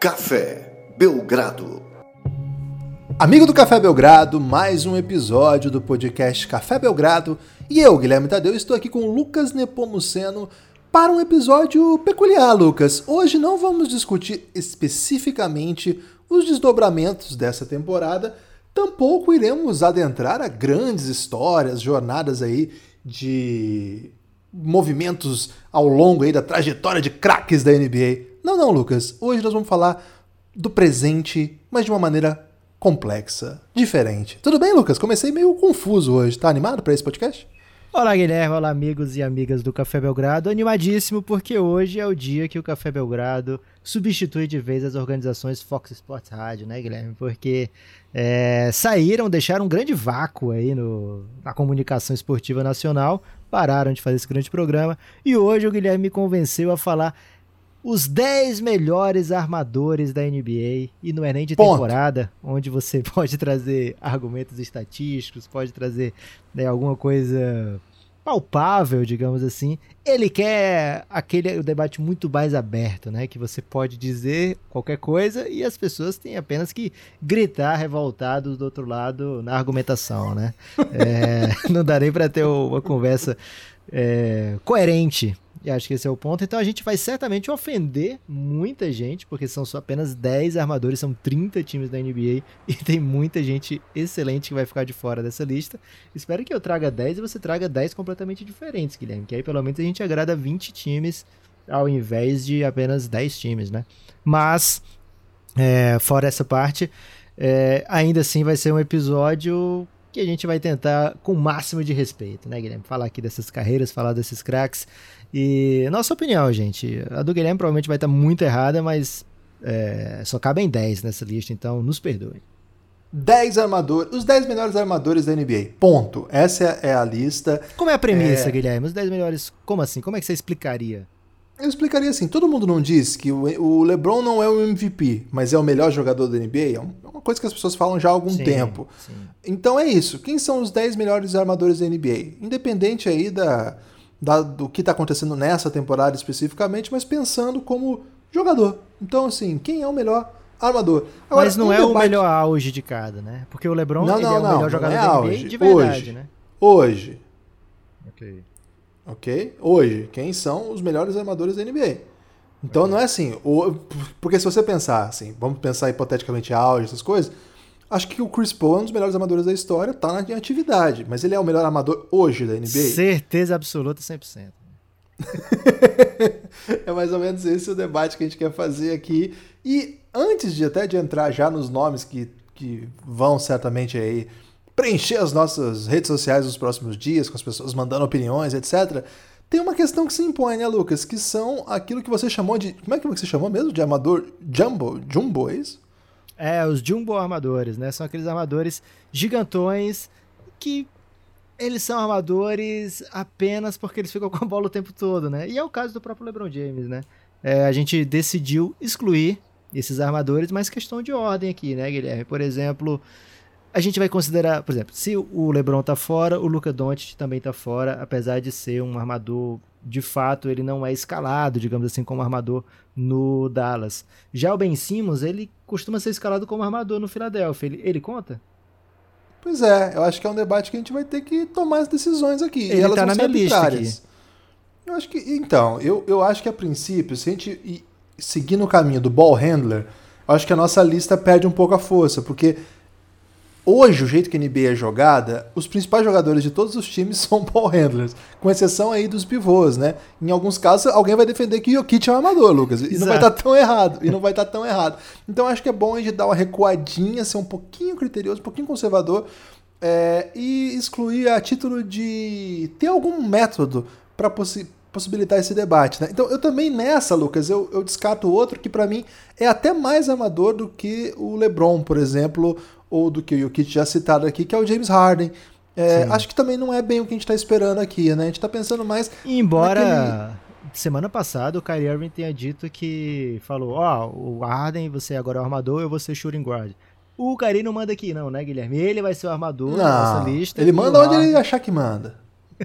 Café Belgrado. Amigo do Café Belgrado, mais um episódio do podcast Café Belgrado. E eu, Guilherme Tadeu, estou aqui com Lucas Nepomuceno para um episódio peculiar, Lucas. Hoje não vamos discutir especificamente os desdobramentos dessa temporada, tampouco iremos adentrar a grandes histórias, jornadas aí de movimentos ao longo aí da trajetória de craques da NBA. Não, não, Lucas. Hoje nós vamos falar do presente, mas de uma maneira complexa, diferente. Tudo bem, Lucas? Comecei meio confuso hoje. Tá animado para esse podcast? Olá, Guilherme. Olá, amigos e amigas do Café Belgrado. Animadíssimo porque hoje é o dia que o Café Belgrado substitui de vez as organizações Fox Sports Rádio, né, Guilherme? Porque é, saíram, deixaram um grande vácuo aí no, na comunicação esportiva nacional, pararam de fazer esse grande programa e hoje o Guilherme me convenceu a falar os 10 melhores armadores da NBA. E não é nem de Ponto. temporada, onde você pode trazer argumentos estatísticos, pode trazer né, alguma coisa palpável, digamos assim. Ele quer aquele o debate muito mais aberto, né? Que você pode dizer qualquer coisa e as pessoas têm apenas que gritar revoltados do outro lado na argumentação, né? É, não dá nem para ter uma conversa é, coerente e acho que esse é o ponto. Então a gente vai certamente ofender muita gente, porque são só apenas 10 armadores, são 30 times da NBA e tem muita gente excelente que vai ficar de fora dessa lista. Espero que eu traga 10 e você traga 10 completamente diferentes, Guilherme, que aí pelo menos a gente agrada 20 times ao invés de apenas 10 times, né? Mas, é, fora essa parte, é, ainda assim vai ser um episódio que a gente vai tentar com o máximo de respeito, né, Guilherme? Falar aqui dessas carreiras, falar desses craques. E nossa opinião, gente. A do Guilherme provavelmente vai estar muito errada, mas é, só cabem 10 nessa lista, então nos perdoem. 10 armadores, os 10 melhores armadores da NBA. Ponto. Essa é a lista. Como é a premissa, é... Guilherme? Os 10 melhores. Como assim? Como é que você explicaria? Eu explicaria assim: todo mundo não diz que o LeBron não é o MVP, mas é o melhor jogador da NBA? É, é uma coisa que as pessoas falam já há algum sim, tempo. Sim. Então é isso. Quem são os 10 melhores armadores da NBA? Independente aí da, da, do que está acontecendo nessa temporada especificamente, mas pensando como jogador. Então, assim, quem é o melhor armador? Agora, mas não é debate... o melhor auge de cada, né? Porque o LeBron não, não, é o não, melhor jogador é da NBA de verdade, hoje, né? Hoje. Ok. Ok? Hoje, quem são os melhores armadores da NBA? Então não é assim, porque se você pensar assim, vamos pensar hipoteticamente auge, essas coisas, Acho que o Chris Paul é um dos melhores amadores da história, tá na atividade, mas ele é o melhor amador hoje da NBA? Certeza absoluta 100%. é mais ou menos esse o debate que a gente quer fazer aqui. E antes de até de entrar já nos nomes que, que vão certamente aí preencher as nossas redes sociais nos próximos dias, com as pessoas mandando opiniões, etc., tem uma questão que se impõe, né, Lucas? Que são aquilo que você chamou de. Como é que você chamou mesmo? De amador jumbo? Jumbo, é isso? É, os jumbo armadores, né? São aqueles armadores gigantões que eles são armadores apenas porque eles ficam com a bola o tempo todo, né? E é o caso do próprio LeBron James, né? É, a gente decidiu excluir esses armadores, mas questão de ordem aqui, né, Guilherme? Por exemplo, a gente vai considerar, por exemplo, se o LeBron tá fora, o Luca Doncic também tá fora, apesar de ser um armador de fato ele não é escalado, digamos assim, como armador no Dallas. Já o Ben Simmons, ele costuma ser escalado como armador no Philadelphia. Ele, ele conta? Pois é, eu acho que é um debate que a gente vai ter que tomar as decisões aqui. Ele e elas tá na minha lista aqui. Eu acho que, então, eu, eu acho que a princípio, se a gente seguir no caminho do ball handler, eu acho que a nossa lista perde um pouco a força, porque Hoje, o jeito que a NBA é jogada, os principais jogadores de todos os times são ball handlers, com exceção aí dos pivôs, né? Em alguns casos, alguém vai defender que o Jokic é um amador, Lucas, e não vai estar tá tão errado, e não vai estar tá tão errado. Então, acho que é bom a gente dar uma recuadinha, ser um pouquinho criterioso, um pouquinho conservador, é, e excluir a título de ter algum método para possi possibilitar esse debate, né? Então, eu também nessa, Lucas, eu, eu descarto outro que para mim é até mais amador do que o LeBron, por exemplo, ou do que o Jokic já citado aqui, que é o James Harden. É, acho que também não é bem o que a gente está esperando aqui, né? A gente está pensando mais. Embora naquele... semana passada o Kyrie Irving tenha dito que falou: Ó, oh, o Harden, você agora é o armador, eu vou ser shooting guard. O Kyrie não manda aqui, não, né, Guilherme? Ele vai ser o armador não, nessa lista. Ele manda onde Harden... ele achar que manda.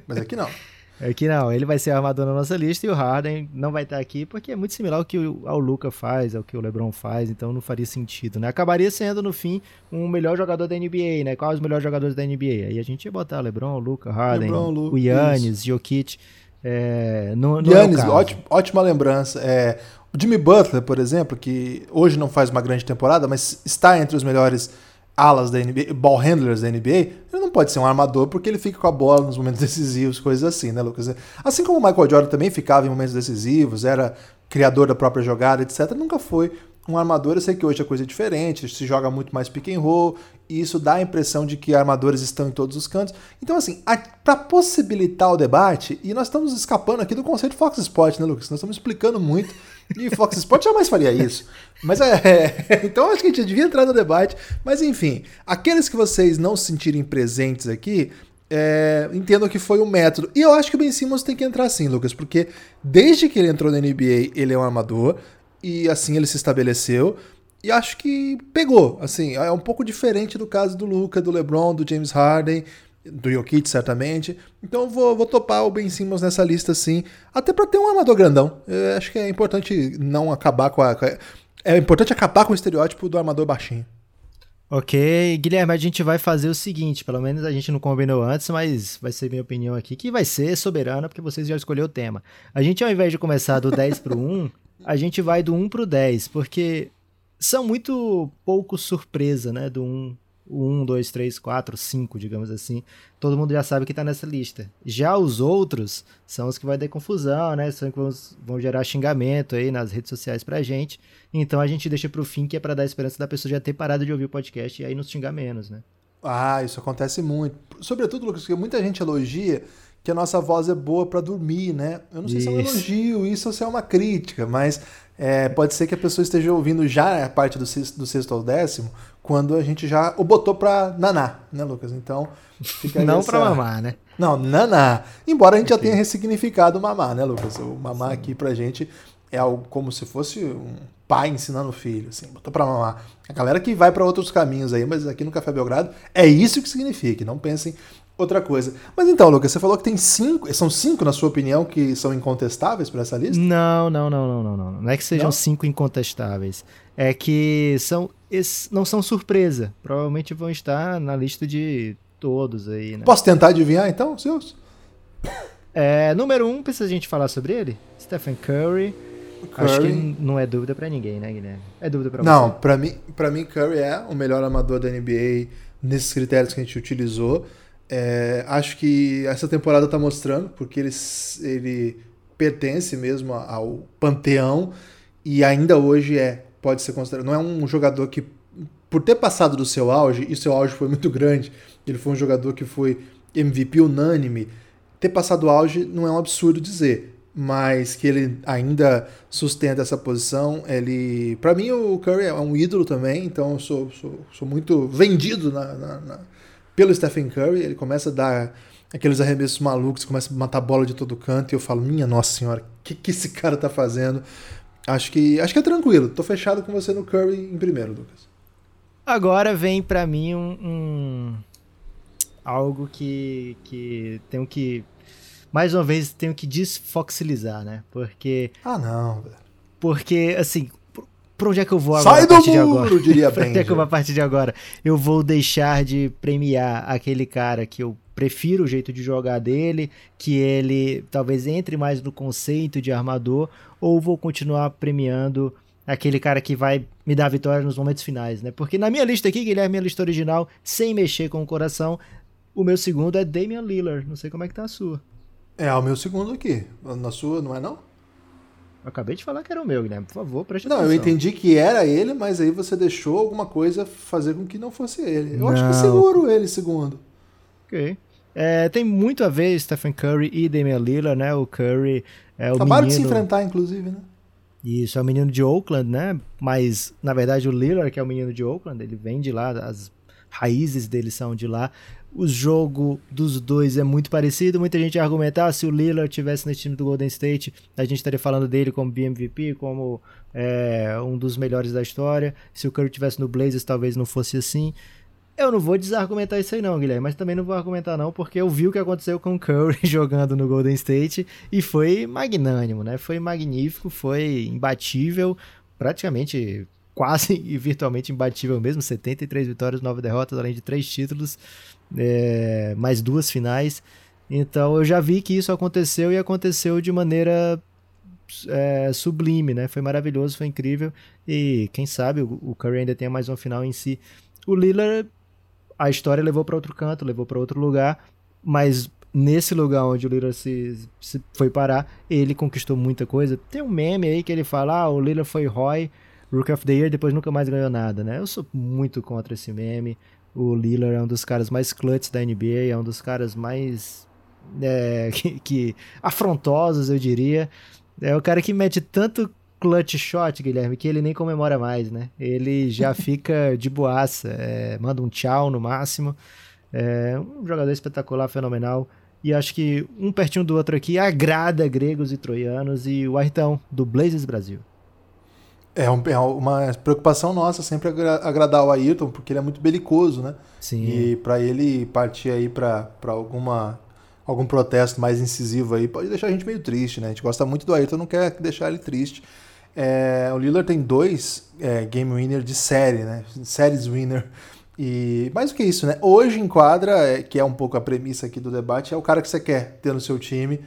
Mas aqui não. É que não, ele vai ser armador na nossa lista e o Harden não vai estar aqui porque é muito similar ao que o, ao Luca faz, ao que o LeBron faz, então não faria sentido, né? Acabaria sendo, no fim, um melhor jogador da NBA, né? Quais os melhores jogadores da NBA? Aí a gente ia botar LeBron, Luca, Harden, LeBron, o Yannis, Jokic. É, no, no Yannis, ótima, ótima lembrança. É, o Jimmy Butler, por exemplo, que hoje não faz uma grande temporada, mas está entre os melhores alas da NBA, ball handlers da NBA, ele não pode ser um armador porque ele fica com a bola nos momentos decisivos, coisas assim, né, Lucas? Assim como o Michael Jordan também ficava em momentos decisivos, era criador da própria jogada, etc., nunca foi um armador. Eu sei que hoje a coisa é diferente, se joga muito mais pick and roll, e isso dá a impressão de que armadores estão em todos os cantos. Então, assim, para possibilitar o debate, e nós estamos escapando aqui do conceito Fox Sports, né, Lucas? Nós estamos explicando muito, e Fox Sports jamais faria isso. Mas é, é. Então acho que a gente devia entrar no debate. Mas enfim, aqueles que vocês não se sentirem presentes aqui, é, entendam que foi um método. E eu acho que o Ben Simmons tem que entrar sim, Lucas, porque desde que ele entrou na NBA, ele é um armador, e assim ele se estabeleceu. E acho que pegou, assim, é um pouco diferente do caso do Luca, do LeBron, do James Harden, do Jokic, certamente. Então eu vou, vou topar o Ben Simmons nessa lista, sim. Até para ter um armador grandão. Eu acho que é importante não acabar com a. É importante acabar com o estereótipo do armador baixinho. Ok, Guilherme, a gente vai fazer o seguinte, pelo menos a gente não combinou antes, mas vai ser minha opinião aqui, que vai ser soberana, porque vocês já escolheram o tema. A gente, ao invés de começar do 10 pro 1, a gente vai do 1 pro 10, porque são muito pouco surpresa, né? Do 1, 1, 2, 3, 4, 5, digamos assim. Todo mundo já sabe que tá nessa lista. Já os outros são os que vai ter confusão, né? São que vão, gerar xingamento aí nas redes sociais pra gente. Então a gente deixa pro fim, que é para dar esperança da pessoa já ter parado de ouvir o podcast e aí nos xingar menos, né? Ah, isso acontece muito. Sobretudo, Lucas, porque muita gente elogia que a nossa voz é boa para dormir, né? Eu não sei isso. se é um elogio, isso ou se é uma crítica, mas é, pode ser que a pessoa esteja ouvindo já a parte do sexto, do sexto ao décimo, quando a gente já o botou para naná, né, Lucas? Então, fica Não essa... para mamar, né? Não, naná. Embora a gente okay. já tenha ressignificado mamar, né, Lucas? O mamar Sim. aqui pra gente é algo como se fosse um pai ensinando o filho, assim, botou para mamar. A galera que vai para outros caminhos aí, mas aqui no Café Belgrado é isso que significa. Não pensem outra coisa. Mas então, Lucas, você falou que tem cinco. São cinco, na sua opinião, que são incontestáveis para essa lista? Não, não, não, não, não, não. Não é que sejam não? cinco incontestáveis. É que são. Não são surpresa. Provavelmente vão estar na lista de todos aí, né? Posso tentar adivinhar então, seus? É, número um, precisa a gente falar sobre ele? Stephen Curry. Curry. Acho que não é dúvida para ninguém, né, Guilherme? É dúvida para você? Não, para mim, para mim Curry é o melhor amador da NBA nesses critérios que a gente utilizou. É, acho que essa temporada está mostrando, porque ele, ele pertence mesmo ao panteão e ainda hoje é, pode ser considerado. Não é um jogador que, por ter passado do seu auge, e seu auge foi muito grande, ele foi um jogador que foi MVP unânime. Ter passado o auge não é um absurdo dizer, mas que ele ainda sustenta essa posição. Ele, para mim, o Curry é um ídolo também, então eu sou, sou, sou muito vendido na, na, na pelo Stephen Curry. Ele começa a dar aqueles arremessos malucos, começa a matar bola de todo canto e eu falo, minha nossa senhora, o que, que esse cara tá fazendo? Acho que, acho que é tranquilo. Tô fechado com você no Curry em primeiro, Lucas. Agora vem para mim um, um, algo que que tenho que mais uma vez tenho que desfoxilizar, né? Porque Ah, não, velho. Porque assim, Pra onde é que eu vou agora? Sai do muro, diria pra onde é que eu vou a partir de agora? Eu vou deixar de premiar aquele cara que eu prefiro o jeito de jogar dele, que ele talvez entre mais no conceito de armador, ou vou continuar premiando aquele cara que vai me dar vitória nos momentos finais, né? Porque na minha lista aqui, Guilherme, minha lista original, sem mexer com o coração, o meu segundo é Damian Lillard. Não sei como é que tá a sua. É, o meu segundo aqui. Na sua, não é não? Eu acabei de falar que era o meu, Guilherme. Por favor, preste não, atenção. Não, eu entendi que era ele, mas aí você deixou alguma coisa fazer com que não fosse ele. Eu não. acho que seguro ele segundo. Ok. É, tem muito a ver Stephen Curry e Damian Lillard, né? O Curry é o Acabaram menino... de se enfrentar, inclusive, né? Isso, é o menino de Oakland, né? Mas, na verdade, o Lillard, que é o menino de Oakland, ele vem de lá, as raízes dele são de lá. O jogo dos dois é muito parecido. Muita gente argumentar ah, se o Lillard tivesse nesse time do Golden State, a gente estaria falando dele como BMVP, como é, um dos melhores da história. Se o Curry tivesse no Blazers, talvez não fosse assim. Eu não vou desargumentar isso aí não, Guilherme, mas também não vou argumentar não, porque eu vi o que aconteceu com o Curry jogando no Golden State e foi magnânimo, né? Foi magnífico, foi imbatível, praticamente quase e virtualmente imbatível mesmo, 73 vitórias, 9 derrotas, além de 3 títulos, é, mais duas finais. Então eu já vi que isso aconteceu e aconteceu de maneira é, sublime, né? Foi maravilhoso, foi incrível. E quem sabe o, Curry ainda tenha mais uma final em si. O Lillard, a história levou para outro canto, levou para outro lugar, mas nesse lugar onde o Lillard se, se, foi parar, ele conquistou muita coisa. Tem um meme aí que ele fala: ah, o Lillard foi Roy, Rook of the Year, depois nunca mais ganhou nada, né? Eu sou muito contra esse meme. O Lillard é um dos caras mais clutch da NBA, é um dos caras mais é, que, que afrontosos, eu diria. É o cara que mete tanto clutch shot, Guilherme, que ele nem comemora mais, né? Ele já fica de boaça, é, manda um tchau no máximo. É um jogador espetacular, fenomenal. E acho que um pertinho do outro aqui agrada gregos e troianos e o Artão, do Blazers Brasil. É, um, é uma preocupação nossa sempre agradar o Ayrton, porque ele é muito belicoso, né? Sim. E para ele partir aí para alguma algum protesto mais incisivo aí, pode deixar a gente meio triste, né? A gente gosta muito do Ayrton, não quer deixar ele triste. É, o Lillard tem dois é, game winner de série, né? Series winner. E mais do que isso, né? Hoje em quadra, é, que é um pouco a premissa aqui do debate, é o cara que você quer ter no seu time.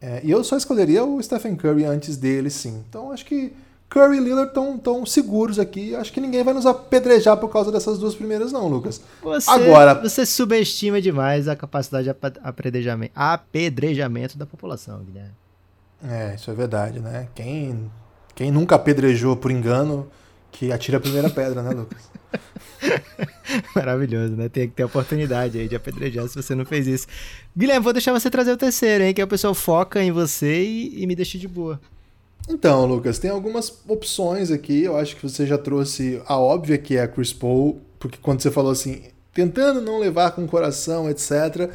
É, e eu só escolheria o Stephen Curry antes dele, sim. Então acho que Curry e Lillard estão tão seguros aqui. Acho que ninguém vai nos apedrejar por causa dessas duas primeiras, não, Lucas. Você, Agora, você subestima demais a capacidade de apedrejamento, apedrejamento da população, Guilherme. É, isso é verdade, né? Quem, quem nunca apedrejou por engano, que atira a primeira pedra, né, Lucas? Maravilhoso, né? Tem que ter oportunidade aí de apedrejar se você não fez isso. Guilherme, vou deixar você trazer o terceiro, hein? Que a pessoa foca em você e, e me deixa de boa. Então, Lucas, tem algumas opções aqui. Eu acho que você já trouxe a óbvia que é a Chris Paul, porque quando você falou assim, tentando não levar com o coração, etc.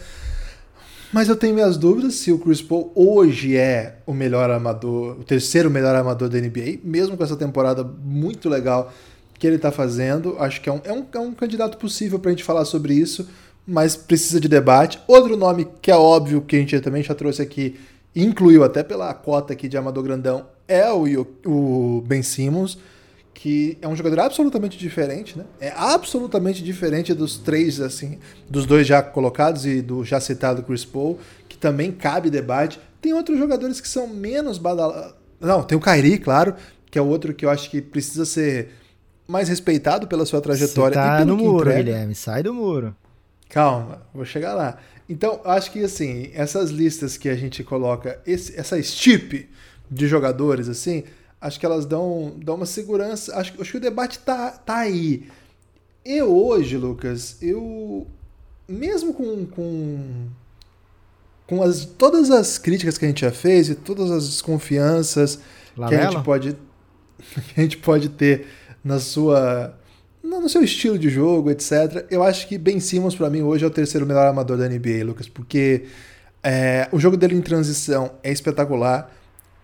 Mas eu tenho minhas dúvidas se o Chris Paul hoje é o melhor amador, o terceiro melhor amador da NBA, mesmo com essa temporada muito legal que ele está fazendo. Acho que é um, é um, é um candidato possível para a gente falar sobre isso, mas precisa de debate. Outro nome que é óbvio que a gente também já trouxe aqui, incluiu até pela cota aqui de amador grandão, é o, o Ben Simmons, que é um jogador absolutamente diferente, né? É absolutamente diferente dos três, assim, dos dois já colocados e do já citado Chris Paul, que também cabe debate. Tem outros jogadores que são menos badalados. Não, tem o Kyrie, claro, que é outro que eu acho que precisa ser mais respeitado pela sua trajetória. Você tá no muro, entrega. Guilherme, sai do muro. Calma, vou chegar lá. Então, acho que assim, essas listas que a gente coloca, esse, essa estipe de jogadores, assim, acho que elas dão, dão uma segurança. Acho, acho que o debate tá, tá aí. Eu hoje, Lucas, eu. Mesmo com. com com as, todas as críticas que a gente já fez e todas as desconfianças que a gente pode que a gente pode ter na sua no seu estilo de jogo, etc. Eu acho que Ben Simmons para mim hoje é o terceiro melhor amador da NBA, Lucas, porque é, o jogo dele em transição é espetacular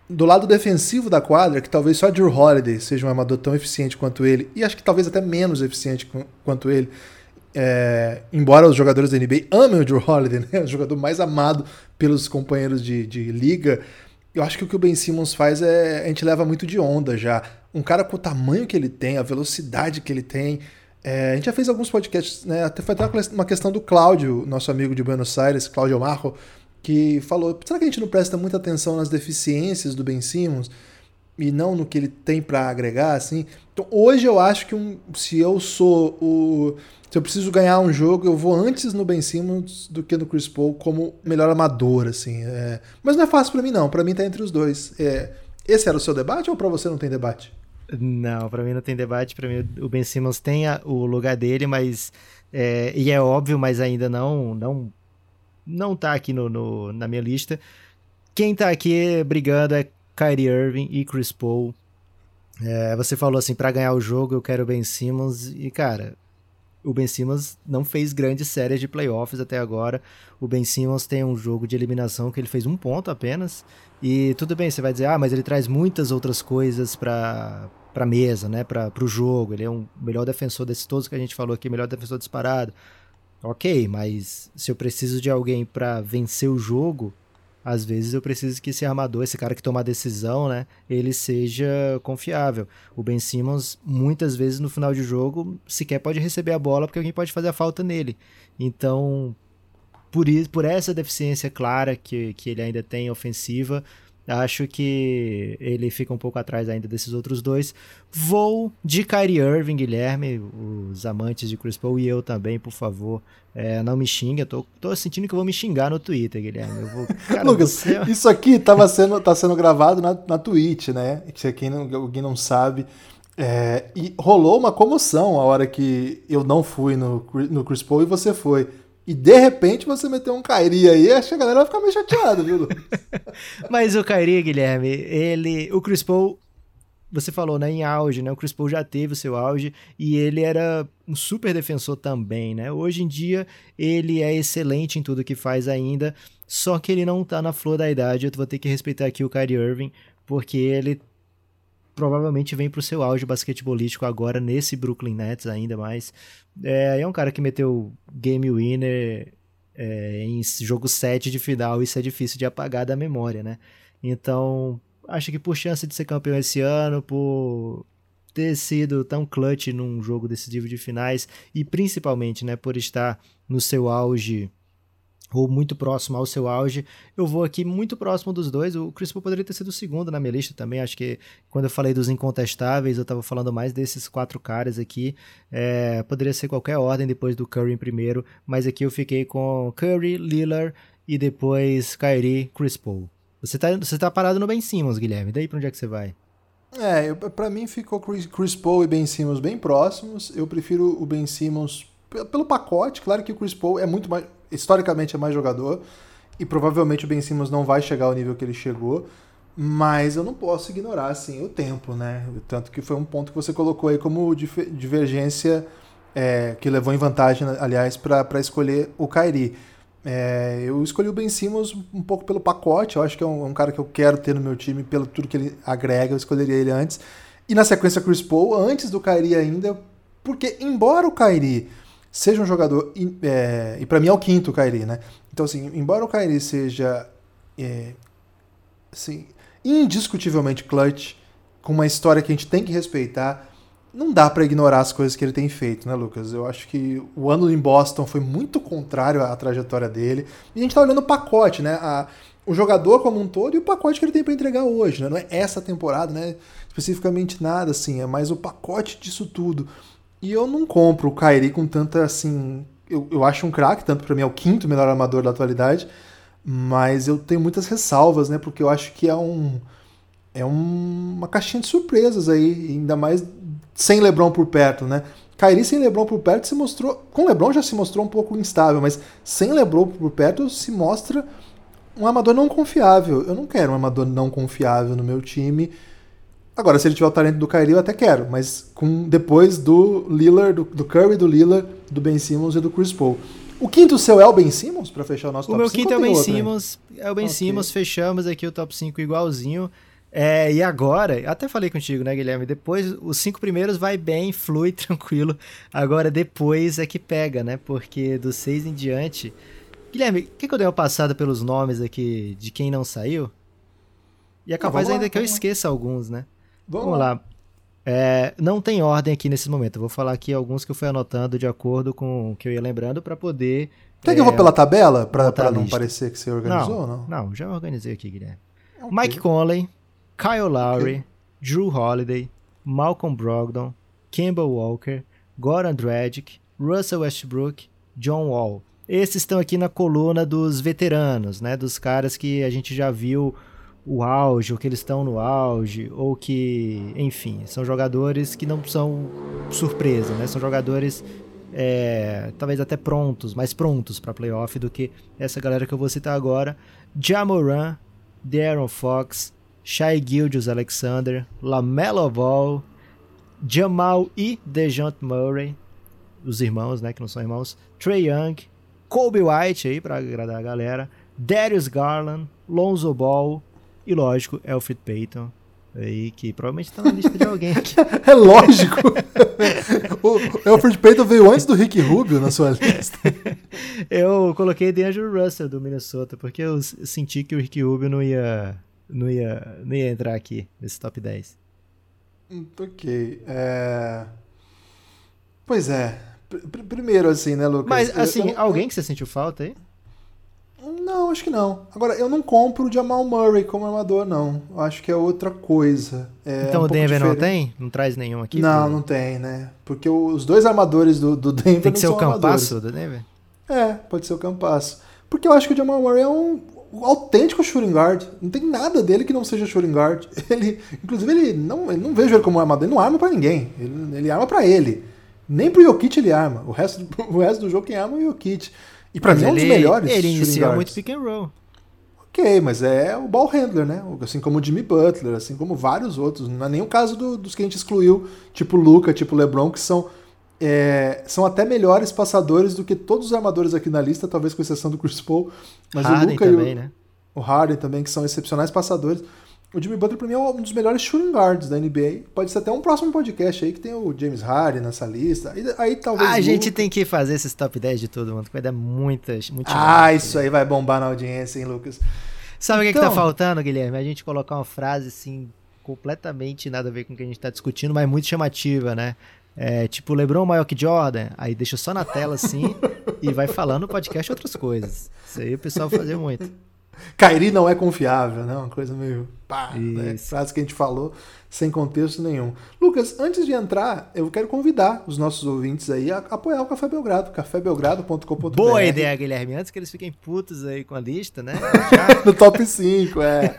do lado defensivo da quadra, que talvez só Drew Holiday seja um armador tão eficiente quanto ele, e acho que talvez até menos eficiente quanto ele, é, embora os jogadores da NBA amem o Drew Holiday, né, o jogador mais amado pelos companheiros de, de liga, eu acho que o que o Ben Simmons faz é a gente leva muito de onda já. Um cara com o tamanho que ele tem, a velocidade que ele tem. É, a gente já fez alguns podcasts, né? Até foi até uma questão do Cláudio, nosso amigo de Buenos Aires, Cláudio Marro, que falou: será que a gente não presta muita atenção nas deficiências do Ben Simmons e não no que ele tem para agregar? Assim? Então, hoje eu acho que um, se eu sou o. Se eu preciso ganhar um jogo, eu vou antes no Ben Simmons do que no Chris Paul como melhor amador, assim. É... Mas não é fácil para mim, não. Para mim tá entre os dois. É... Esse era o seu debate ou para você não tem debate? Não, para mim não tem debate. Para mim o Ben Simmons tem a, o lugar dele, mas é, e é óbvio, mas ainda não não não tá aqui no, no, na minha lista. Quem tá aqui brigando é Kyrie Irving e Chris Paul. É, você falou assim, para ganhar o jogo eu quero o Ben Simmons e cara, o Ben Simmons não fez grandes séries de playoffs até agora. O Ben Simmons tem um jogo de eliminação que ele fez um ponto apenas. E tudo bem, você vai dizer, ah, mas ele traz muitas outras coisas para para mesa, né, para o jogo. Ele é um melhor defensor desses todos que a gente falou aqui, melhor defensor disparado. Ok, mas se eu preciso de alguém para vencer o jogo, às vezes eu preciso que esse armador, esse cara que toma a decisão, né, ele seja confiável. O Ben Simmons, muitas vezes no final de jogo, sequer pode receber a bola porque alguém pode fazer a falta nele. Então, por, isso, por essa deficiência clara que, que ele ainda tem ofensiva, Acho que ele fica um pouco atrás ainda desses outros dois. Vou de Kyrie Irving, Guilherme, os amantes de Chris Paul e eu também, por favor. É, não me xinga, tô, tô sentindo que eu vou me xingar no Twitter, Guilherme. Eu vou, cara, Lucas, você... É isso aqui tava sendo, tá sendo gravado na, na Twitch, né? Se quem não, alguém não sabe. É, e rolou uma comoção a hora que eu não fui no, no Chris Paul e você foi e de repente você meteu um Kairi aí, acho que a galera vai ficar meio chateada, viu, Mas o Kairi, Guilherme, ele. O Chris Paul, você falou, né, em auge, né? O Chris Paul já teve o seu auge e ele era um super defensor também, né? Hoje em dia ele é excelente em tudo que faz ainda, só que ele não tá na flor da idade. Eu vou ter que respeitar aqui o Kyrie Irving, porque ele provavelmente vem pro seu auge basquetebolístico agora nesse Brooklyn Nets ainda mais. É, é um cara que meteu game winner é, em jogo 7 de final, isso é difícil de apagar da memória, né? Então, acho que por chance de ser campeão esse ano, por ter sido tão clutch num jogo decisivo de finais e principalmente, né, por estar no seu auge ou muito próximo ao seu auge. Eu vou aqui muito próximo dos dois. O Chris Paul poderia ter sido o segundo na minha lista também. Acho que quando eu falei dos incontestáveis, eu estava falando mais desses quatro caras aqui. É, poderia ser qualquer ordem depois do Curry em primeiro, mas aqui eu fiquei com Curry, Lillard e depois Kyrie, Chris Paul. Você está você tá parado no Ben Simmons, Guilherme. Daí para onde é que você vai? É, para mim ficou Chris Paul e Ben Simmons bem próximos. Eu prefiro o Ben Simmons pelo pacote. Claro que o Chris Paul é muito mais historicamente é mais jogador e provavelmente o Ben Simmons não vai chegar ao nível que ele chegou, mas eu não posso ignorar assim o tempo, né? Tanto que foi um ponto que você colocou aí como divergência é, que levou em vantagem, aliás, para escolher o Kyrie. É, eu escolhi o Ben Simmons um pouco pelo pacote, eu acho que é um, um, cara que eu quero ter no meu time, pelo tudo que ele agrega, eu escolheria ele antes. E na sequência, Chris Paul, antes do Kyrie ainda, porque embora o Kyrie seja um jogador. E, é, e para mim é o quinto o Kairi, né? Então, assim, embora o Kairi seja. É, assim, indiscutivelmente clutch, com uma história que a gente tem que respeitar, não dá para ignorar as coisas que ele tem feito, né, Lucas? Eu acho que o ano em Boston foi muito contrário à trajetória dele. E a gente tá olhando o pacote, né? A, o jogador como um todo e o pacote que ele tem para entregar hoje, né? Não é essa temporada, né? Especificamente nada, assim, é mais o pacote disso tudo. E eu não compro o Kairi com tanta assim. Eu, eu acho um craque, tanto para mim é o quinto melhor armador da atualidade, mas eu tenho muitas ressalvas, né? Porque eu acho que é um. É um, uma caixinha de surpresas aí, ainda mais sem LeBron por perto, né? Kairi sem LeBron por perto se mostrou. Com LeBron já se mostrou um pouco instável, mas sem LeBron por perto se mostra um armador não confiável. Eu não quero um armador não confiável no meu time. Agora, se ele tiver o talento do Kyrie, eu até quero, mas com depois do Lillard, do, do Curry, do Lillard, do Ben Simmons e do Chris Paul. O quinto seu é o Ben Simmons para fechar o nosso o top 5? O meu quinto é o Ben Simmons, é o Ben okay. Simmons, fechamos aqui o top 5 igualzinho. É, e agora, até falei contigo, né, Guilherme? Depois, os cinco primeiros vai bem, flui, tranquilo. Agora, depois é que pega, né? Porque dos seis em diante. Guilherme, quer que eu dei uma passada pelos nomes aqui de quem não saiu? E é capaz ainda que eu esqueça alguns, né? Vamos, Vamos lá. É, não tem ordem aqui nesse momento. Eu vou falar aqui alguns que eu fui anotando de acordo com o que eu ia lembrando para poder. Quer é, que eu vou pela tabela? Para não parecer que você organizou não, não? Não, já organizei aqui, Guilherme. Okay. Mike Conley, Kyle Lowry, okay. Drew Holiday, Malcolm Brogdon, Campbell Walker, Goran Dragic, Russell Westbrook, John Wall. Esses estão aqui na coluna dos veteranos, né? Dos caras que a gente já viu o auge, ou que eles estão no auge, ou que, enfim, são jogadores que não são surpresa, né? São jogadores é, talvez até prontos, mais prontos para playoff do que essa galera que eu vou citar agora. Jamoran, Darren Fox, Shai Gildius Alexander, LaMelo Ball, Jamal e DeJounte Murray, os irmãos, né, que não são irmãos, Trey Young, Kobe White aí para agradar a galera, Darius Garland, Lonzo Ball, e lógico, Alfred Payton. Aí, que provavelmente tá na lista de alguém aqui. é lógico. o Alfred Payton veio antes do Rick Rubio na sua lista. eu coloquei D'Angelo Russell do Minnesota, porque eu senti que o Rick Rubio não ia, não ia, não ia entrar aqui nesse top 10. Hum, ok. É... Pois é. primeiro, assim, né, Lucas? Mas, assim, eu, eu, alguém que você sentiu falta aí? Não, acho que não. Agora, eu não compro o Jamal Murray como armador, não. Eu acho que é outra coisa. É então um o Denver não tem? Não traz nenhum aqui? Não, não tem, né? Porque os dois armadores do, do Denver Tem que ser o Campasso do Denver? É, pode ser o Campasso. Porque eu acho que o Jamal Murray é um autêntico shooting guard. Não tem nada dele que não seja shooting guard. Ele, inclusive, ele não, ele não vejo ele como armador. Ele não arma para ninguém. Ele, ele arma para ele. Nem pro Jokic ele arma. O resto, o resto do jogo quem arma é o Jokic. E pra mim é um dos melhores. Ele inicia muito pick and roll. Ok, mas é o ball handler, né? Assim como o Jimmy Butler, assim como vários outros. Não é nem o caso do, dos que a gente excluiu, tipo Luca, tipo LeBron, que são, é, são até melhores passadores do que todos os armadores aqui na lista, talvez com exceção do Chris Paul. Mas Harden o Luca também, e o, né? o Harden também, que são excepcionais passadores. O Jimmy Butler, pra mim, é um dos melhores shooting guards da NBA. Pode ser até um próximo podcast aí que tem o James Harden nessa lista. Aí, aí talvez. A gente tem que fazer esses top 10 de todo mundo, que vai dar muitas. muitas ah, isso aí vai bombar na audiência, hein, Lucas? Sabe o que, então... que tá então- faltando, Guilherme? A gente colocar uma frase assim, completamente nada a ver com o que a gente tá discutindo, mas muito chamativa, né? É, tipo, LeBron maior que Jordan, aí deixa só na tela assim e vai falando no podcast outras coisas. Isso aí o pessoal fazia muito. Kairi não é confiável, né? Uma coisa meio pá, né? frase que a gente falou sem contexto nenhum. Lucas, antes de entrar, eu quero convidar os nossos ouvintes aí a apoiar o Café Belgrado, cafébelgrado.com.br. Boa ideia, Guilherme. Antes que eles fiquem putos aí com a lista, né? no top 5, é.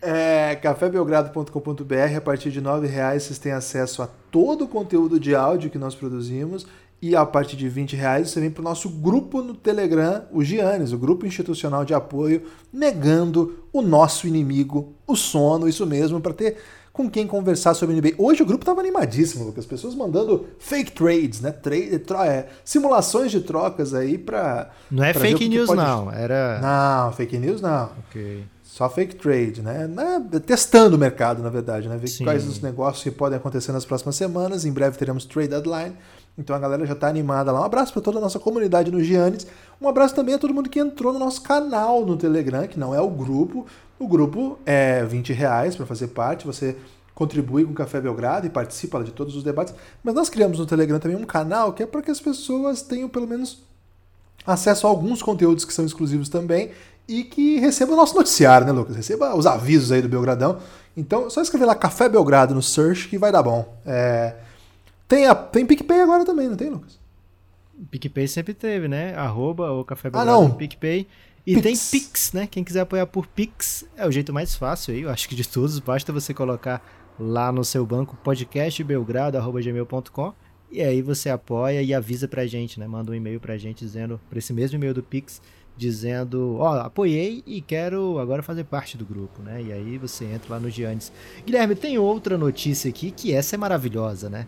é cafébelgrado.com.br, a partir de R$ reais vocês têm acesso a todo o conteúdo de áudio que nós produzimos e a partir de 20 reais você vem para o nosso grupo no Telegram, o Giannis, o grupo institucional de apoio, negando o nosso inimigo, o sono, isso mesmo, para ter com quem conversar sobre NBA. Hoje o grupo estava animadíssimo, Lucas. Pessoas mandando fake trades, né? Trade, é, simulações de trocas aí para. Não é fake news, pode... não. Era. Não, fake news não. Ok. Só fake trade, né? né? Testando o mercado, na verdade, né? Ver Sim. quais os negócios que podem acontecer nas próximas semanas. Em breve teremos trade deadline. Então a galera já está animada lá. Um abraço para toda a nossa comunidade no Giannis. Um abraço também a todo mundo que entrou no nosso canal no Telegram, que não é o grupo. O grupo é 20 reais para fazer parte. Você contribui com o Café Belgrado e participa de todos os debates. Mas nós criamos no Telegram também um canal que é para que as pessoas tenham pelo menos acesso a alguns conteúdos que são exclusivos também e que recebam o nosso noticiário, né, Lucas? Receba os avisos aí do Belgradão. Então, só escrever lá Café Belgrado no search que vai dar bom. É... Tem, a, tem PicPay agora também, não tem, Lucas? PicPay sempre teve, né? Arroba ou Café Belgrado ah, não. PicPay. E Pix. tem Pix, né? Quem quiser apoiar por Pix é o jeito mais fácil aí, eu acho que de todos. Basta você colocar lá no seu banco podcastbelgrado.gmail.com e aí você apoia e avisa pra gente, né? Manda um e-mail pra gente dizendo, pra esse mesmo e-mail do Pix, dizendo, ó, oh, apoiei e quero agora fazer parte do grupo, né? E aí você entra lá no Giannis. Guilherme, tem outra notícia aqui que essa é maravilhosa, né?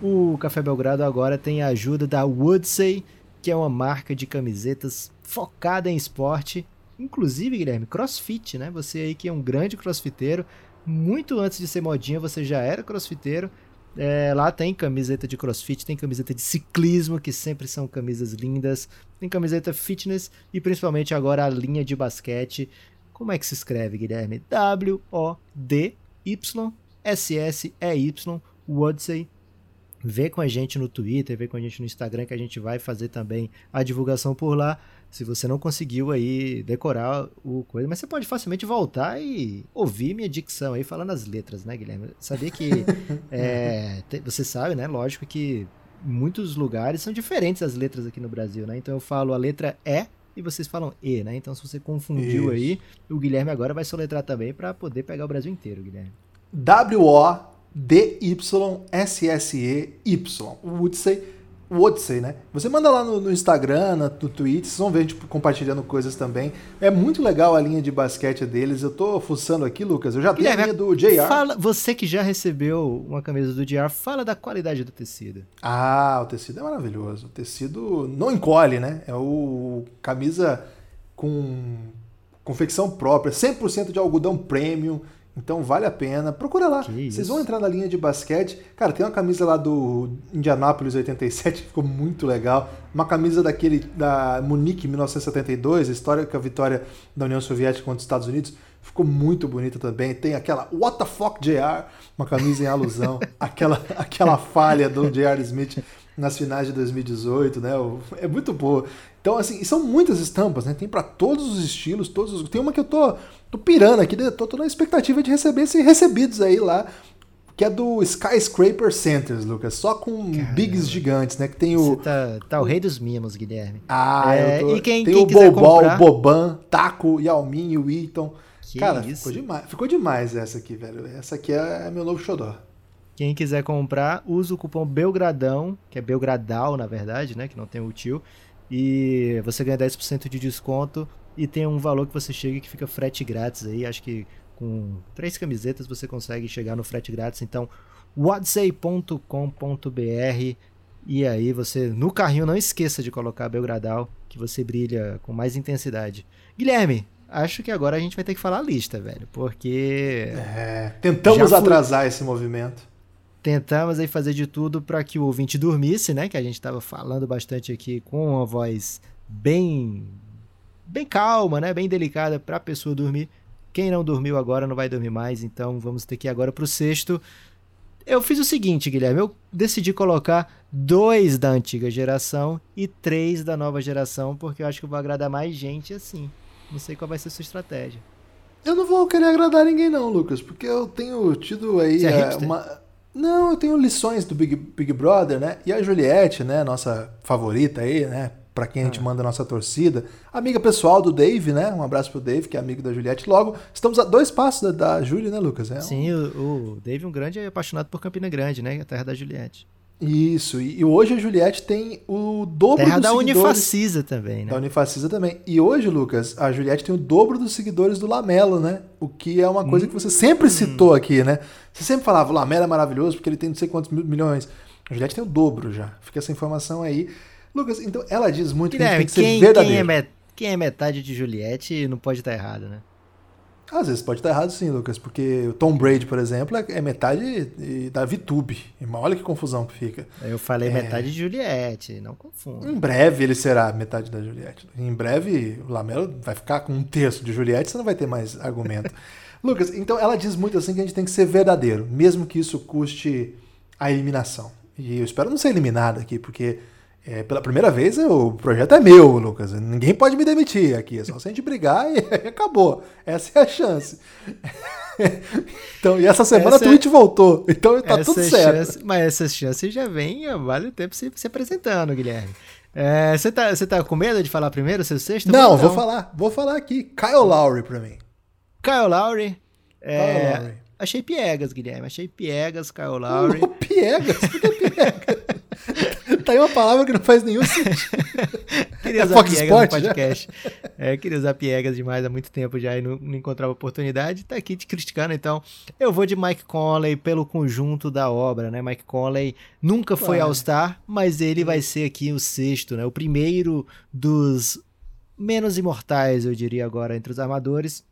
O Café Belgrado agora tem a ajuda da Woodsey, que é uma marca de camisetas focada em esporte, inclusive, Guilherme, crossfit, né? Você aí que é um grande crossfiteiro, muito antes de ser modinha você já era crossfiteiro. É, lá tem camiseta de crossfit, tem camiseta de ciclismo, que sempre são camisas lindas, tem camiseta fitness e principalmente agora a linha de basquete. Como é que se escreve, Guilherme? W-O-D-Y-S-S-E-Y, Woodsey Vê com a gente no Twitter, vê com a gente no Instagram que a gente vai fazer também a divulgação por lá. Se você não conseguiu aí decorar o coisa, mas você pode facilmente voltar e ouvir minha dicção aí falando as letras, né, Guilherme? Sabia que é, você sabe, né? Lógico que muitos lugares são diferentes as letras aqui no Brasil, né? Então eu falo a letra E e vocês falam E, né? Então se você confundiu Isso. aí, o Guilherme agora vai soletrar também para poder pegar o Brasil inteiro, Guilherme. W-O D-Y-S-S-E-Y. Woodsey, Woodsey, né? Você manda lá no, no, Instagram, no Twitter, vocês vão ver tipo, compartilhando coisas também. É muito legal a linha de basquete deles. Eu tô fuçando aqui, Lucas. Eu já tenho a linha do JR. Fala, você que já recebeu uma camisa do JR, fala da qualidade do tecido. Ah, o tecido é maravilhoso. O tecido não encolhe, né? É o camisa com confecção própria, 100% de algodão premium Então vale a pena. Procura lá. Vocês vão entrar na linha de basquete. Cara, tem uma camisa lá do Indianapolis 87 que ficou muito legal. Uma camisa daquele da Munique 1972, a histórica vitória da União Soviética contra os Estados Unidos. Ficou muito bonita também. Tem aquela What the fuck JR, uma camisa em alusão. aquela, aquela falha do JR Smith nas finais de 2018, né? É muito boa. Então, assim, são muitas estampas, né? Tem pra todos os estilos, todos os... Tem uma que eu tô, tô pirando aqui, tô, tô na expectativa de receber esses recebidos aí lá, que é do Skyscraper Centers, Lucas. Só com bigs gigantes, né? Que tem Você o... tá, tá o rei dos mimos, Guilherme. Ah, É, tô... e quem- tem quem o Bobol, comprar- o Boban, Taco, Yao Ming, o Eaton. Que Cara, isso? ficou demais. Ficou demais essa aqui, velho. Essa aqui é meu novo xodó. Quem quiser comprar, usa o cupom Belgradão, que é Belgradal, na verdade, né? Que não tem o tio. E você ganha 10% de desconto e tem um valor que você chega que fica frete grátis aí. Acho que com três camisetas você consegue chegar no frete grátis. Então, whatsay.com.br e aí você, no carrinho, não esqueça de colocar Belgradal, que você brilha com mais intensidade. Guilherme, acho que agora a gente vai ter que falar a lista, velho, porque... É, tentamos fui- atrasar esse movimento. Tentamos aí fazer de tudo para que o ouvinte dormisse, né? Que a gente estava falando bastante aqui com uma voz bem bem calma, né? Bem delicada para a pessoa dormir. Quem não dormiu agora não vai dormir mais, então vamos ter que ir agora pro sexto. Eu fiz o seguinte, Guilherme, eu decidi colocar dois da antiga geração e três da nova geração, porque eu acho que eu vou agradar mais gente assim. Não sei qual vai ser a sua estratégia. Eu não vou querer agradar ninguém não, Lucas, porque eu tenho tido aí é é, uma... Não, eu tenho lições do Big, Big Brother, né? E a Juliette, né? Nossa favorita aí, né? Pra quem a Ah. gente manda a nossa torcida. Amiga pessoal do Dave, né? Um abraço pro Dave, que é amigo da Juliette. Logo, estamos a dois passos da, da Júlia, né, Lucas? É um- Sim, o, o Dave é um grande apaixonado por Campina Grande, né? A terra da Juliette. Isso, e, hoje a Juliette tem o dobro Terra dos da seguidores... Unifacisa também, né? Da Unifacisa também. E hoje, Lucas, a Juliette tem o dobro dos seguidores do Lamelo, né? O que é uma coisa que você sempre citou aqui, né? Você sempre falava, o Lamelo é maravilhoso porque ele tem não sei quantos mil- milhões. A Juliette tem o dobro já. Fica essa informação aí. Lucas, então ela diz muito que a Guilherme, gente tem que ser quem, verdadeiro. quem, é met- quem é metade de Juliette não pode estar errado, né? Às vezes pode estar errado sim, Lucas, porque o Tom Brady, por exemplo, é é metade da VTube. Olha que confusão que fica. Eu falei É. metade de Juliette, não confunda. Em breve ele será metade da Juliette. Em breve o Lamelo vai ficar com um terço de Juliette, você não vai ter mais argumento. Lucas, então ela diz muito assim que a gente tem que ser verdadeiro, mesmo que isso custe a eliminação. E eu espero não ser eliminado aqui, porque é, pela primeira vez o projeto é meu, Lucas. Ninguém pode me demitir aqui. É só se a gente brigar e acabou. Essa é a chance. então, e essa semana Essa a é- Twitch voltou. Então tá tudo Essas certo. chances- mas essas chances já vêm há vários tempo se, se apresentando, Guilherme. É, Você tá, você tá com medo de falar primeiro, seu sexto? Não, Então, vou falar. Vou falar aqui. Kyle Lowry pra mim. Kyle Lowry. É, Kyle Lowry. Achei piegas, Guilherme. Achei piegas, Kyle Lowry. Piegas? Por que piegas? Tá aí uma palavra que não faz nenhum sentido. Queria É usar Fox piegas Sport, no podcast. É, queria usar piegas demais há muito tempo já e não, não encontrava oportunidade. Tá aqui te criticando, então. Eu vou de Mike Conley pelo conjunto da obra, né? Mike Conley nunca foi Claro. All-Star, mas ele vai ser aqui o sexto, né? O primeiro dos menos imortais, eu diria agora, entre os armadores.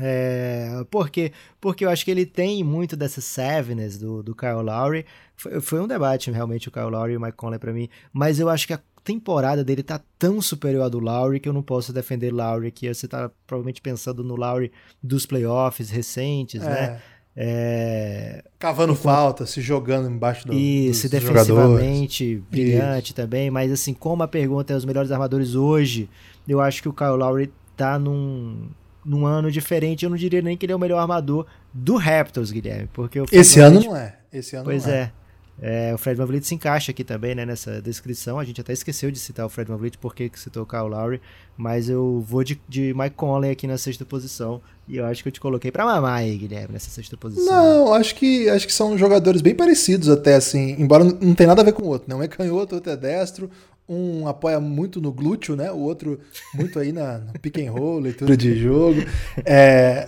É, por quê? Porque eu acho que ele tem muito dessa savviness do, do Kyle Lowry. Foi, foi um debate, realmente, o Kyle Lowry e o Mike Conley pra mim. Mas eu acho que a temporada dele tá tão superior à do Lowry que eu não posso defender Lowry aqui. Você tá provavelmente pensando no Lowry dos playoffs recentes, né? É, Cavando falta, se jogando embaixo do, isso, dos jogadores. defensivamente, brilhante também, mas assim, como a pergunta é os melhores armadores hoje, eu acho que o Kyle Lowry tá num, num ano diferente, eu não diria nem que ele é o melhor armador do Raptors, Guilherme, porque o Fred Esse ano não é. Esse ano Pois não é. É, o Fred VanVleet se encaixa aqui também, né, nessa descrição. A gente até esqueceu de citar o Fred VanVleet porque que citou o Kyle Lowry, mas eu vou de, de Mike Conley aqui na sexta posição e eu acho que eu te coloquei pra mamar aí, Guilherme, nessa sexta posição. Não, acho que, acho que são jogadores bem parecidos até, assim, embora não tenha nada a ver com o outro. Não é canhoto, outro é destro. Um apoia muito no glúteo, né? O outro muito aí na, no pick and roll, leitura de jogo. É...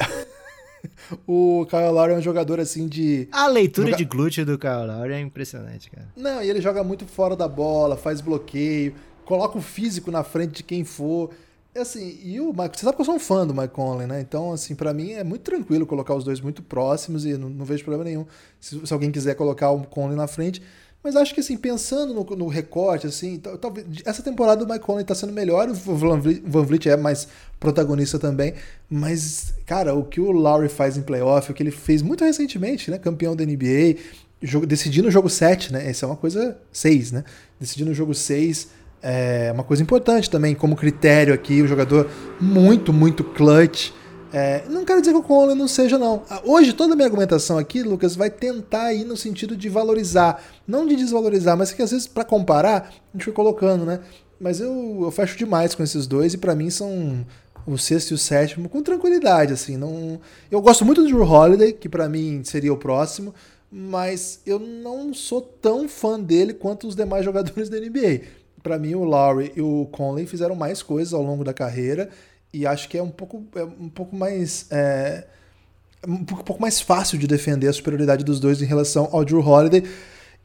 o Kyle Lowry é um jogador assim de... A leitura Joga- de glúteo do Kyle Lowry é impressionante, cara. Não, e ele joga muito fora da bola, faz bloqueio, coloca o físico na frente de quem for. Assim, e o Mike, você sabe que eu sou um fã do Mike Conley, né? Então, assim, para mim é muito tranquilo colocar os dois muito próximos e não, não vejo problema nenhum. Se, se, alguém quiser colocar o Conley na frente. Mas acho que, assim, pensando no, no recorte, assim, talvez essa temporada o Mike Conley tá sendo melhor, o Van Vliet, é mais protagonista também. Mas, cara, o que o Lowry faz em playoff, o que ele fez muito recentemente, né? Campeão da NBA, jogo, decidindo o jogo 7, né? Essa é uma coisa 6, né? Decidindo o jogo 6 é uma coisa importante também, como critério aqui, o jogador muito, muito clutch. É, não quero dizer que o Conley não seja, não. Ah, hoje, toda a minha argumentação aqui, Lucas, vai tentar ir no sentido de valorizar, não de desvalorizar, mas que às vezes, para comparar, a gente foi colocando, né? Mas eu, eu fecho demais com esses dois e para mim são o sexto e o sétimo com tranquilidade, assim. Não, eu gosto muito do Drew Holiday, que para mim seria o próximo, mas eu não sou tão fã dele quanto os demais jogadores da NBA para mim o Lowry e o Conley fizeram mais coisas ao longo da carreira e acho que é um pouco, é um pouco mais é, um pouco mais fácil de defender a superioridade dos dois em relação ao Drew Holiday.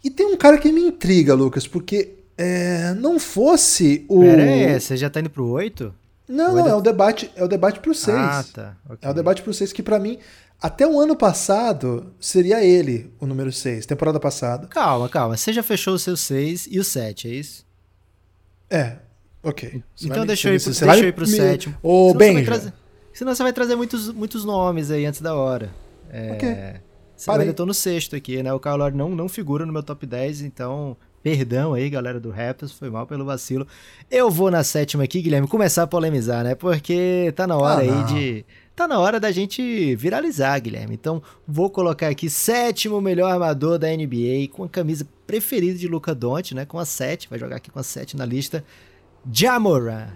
E tem um cara que me intriga, Lucas, porque é, não fosse o. Pera aí, você já tá indo pro 8? Não, não, é o debate, é o debate pro 6. Ah, tá. Okay. É o debate pro 6 que para mim até o ano passado, seria ele o número 6, temporada passada. Calma, calma. Você já fechou o seu 6 e o 7, é isso? É, ok. Você então deixa eu, ir pro, deixa eu ir pro me... sétimo. Ô, Benja. Trazer... Senão você vai trazer muitos, muitos nomes aí antes da hora. É... Ok. Eu ainda tô no sexto aqui, né? O Lowry não, não figura no meu top 10, então Perdão aí, galera do Raptors, foi mal pelo vacilo. Eu vou na sétima aqui, Guilherme, começar a polemizar, né? Porque tá na hora ah, aí de. Tá na hora da gente viralizar, Guilherme. Então, vou colocar aqui sétimo melhor armador da NBA, com a camisa preferida de Luca Doncic, né? Com a 7, vai jogar aqui com a 7 na lista. Jamoran.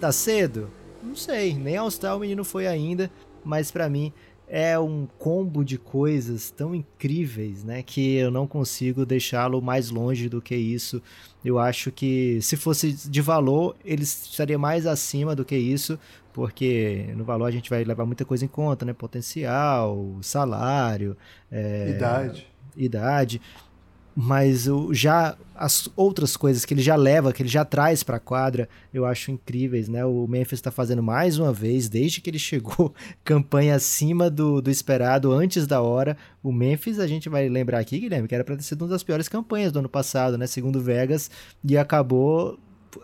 Tá cedo? Não sei, nem All-Star o menino foi ainda, mas para mim é um combo de coisas tão incríveis, né, que eu não consigo deixá-lo mais longe do que isso. Eu acho que se fosse de valor, ele estaria mais acima do que isso, porque no valor a gente vai levar muita coisa em conta, né, potencial, salário, é, idade, idade mas o, já as outras coisas que ele já leva, que ele já traz para a quadra, eu acho incríveis, né? O Memphis está fazendo mais uma vez, desde que ele chegou, campanha acima do, do esperado, antes da hora. O Memphis, a gente vai lembrar aqui, Guilherme, que era para ter sido uma das piores campanhas do ano passado, né? Segundo Vegas, e acabou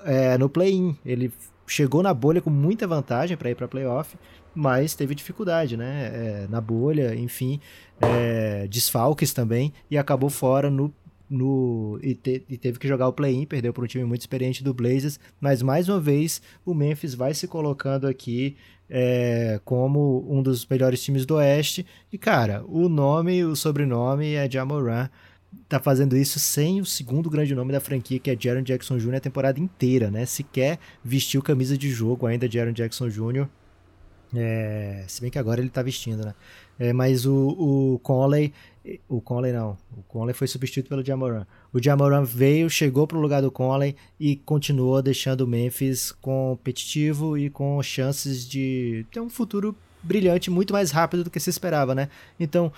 é, no play-in. Ele chegou na bolha com muita vantagem para ir para playoff, mas teve dificuldade, né? É, na bolha, enfim, é, desfalques também, e acabou fora no no e, te, e teve que jogar o play-in, perdeu para um time muito experiente do Blazers, mas mais uma vez o Memphis vai se colocando aqui é, como um dos melhores times do Oeste. E cara, o nome, o sobrenome é Jamoran. Tá fazendo isso sem o segundo grande nome da franquia, que é Jaron Jackson Jr. a temporada inteira, né? Sequer vestiu camisa de jogo ainda, Jaron Jackson Jr. É, se bem que agora ele tá vestindo, né? É, mas o, o Conley, o Conley não, o Conley foi substituído pelo Jamoran. O Jamoran veio, chegou para o lugar do Conley e continuou deixando o Memphis competitivo e com chances de ter um futuro brilhante muito mais rápido do que se esperava, né? Então,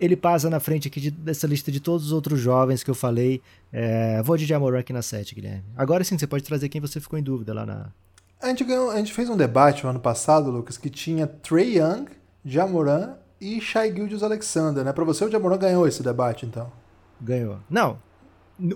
ele passa na frente aqui de, dessa lista de todos os outros jovens que eu falei. É, vou de Jamoran aqui na 7, Guilherme. Agora sim, você pode trazer quem você ficou em dúvida lá na... A gente, ganhou, a gente fez um debate no ano passado, Lucas, que tinha Trey Young Jamoran e Shai Gildius Alexander, né? Para você o Jamoran ganhou esse debate, então? Ganhou. Não,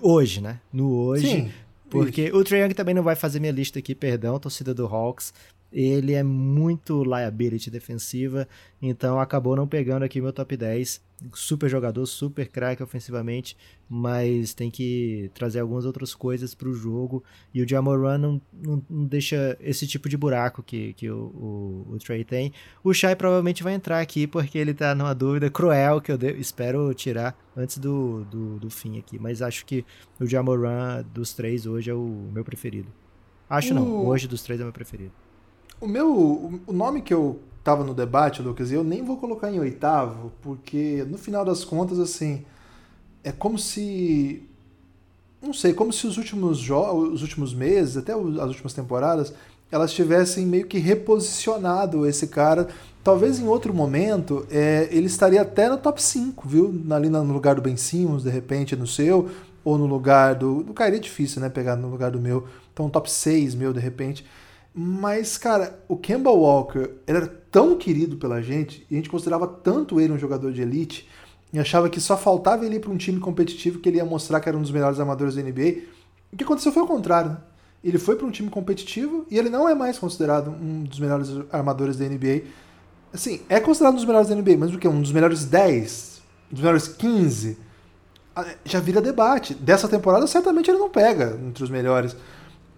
hoje, né? No hoje. Sim. Porque isso. o Trae Young também não vai fazer minha lista aqui, perdão, torcida do Hawks ele é muito liability defensiva, então acabou não pegando aqui meu top 10. Super jogador, super craque ofensivamente, mas tem que trazer algumas outras coisas para o jogo. E o Jamoran não, não, não, deixa esse tipo de buraco que, que o, o, o Trey tem. O Shai provavelmente vai entrar aqui porque ele está numa dúvida cruel que eu de, espero tirar antes do, do, do, fim aqui. Mas acho que o Jamoran dos três hoje é o meu preferido. Acho não, hoje dos três é o meu preferido. O meu. O nome que eu tava no debate, Lucas, eu nem vou colocar em oitavo, porque no final das contas, assim. É como se. Não sei, como se os últimos, os últimos meses, até as últimas temporadas, elas tivessem meio que reposicionado esse cara. Talvez em outro momento é, ele estaria até no top 5, viu? Ali no lugar do Ben Simmons, de repente, no seu, ou no lugar do. Do Kyrie é difícil, né? Pegar no lugar do meu. Então, top 6 meu, de repente. Mas, cara, o Kemba Walker era tão querido pela gente, e a gente considerava tanto ele um jogador de elite, e achava que só faltava ele ir para um time competitivo que ele ia mostrar que era um dos melhores armadores da NBA. O que aconteceu foi o contrário. Né? Ele foi para um time competitivo e ele não é mais considerado um dos melhores armadores da NBA. Assim, é considerado um dos melhores da NBA, mas o que? Um dos melhores 10? Um dos melhores 15? Ah, já vira debate. Dessa temporada, certamente ele não pega entre os melhores.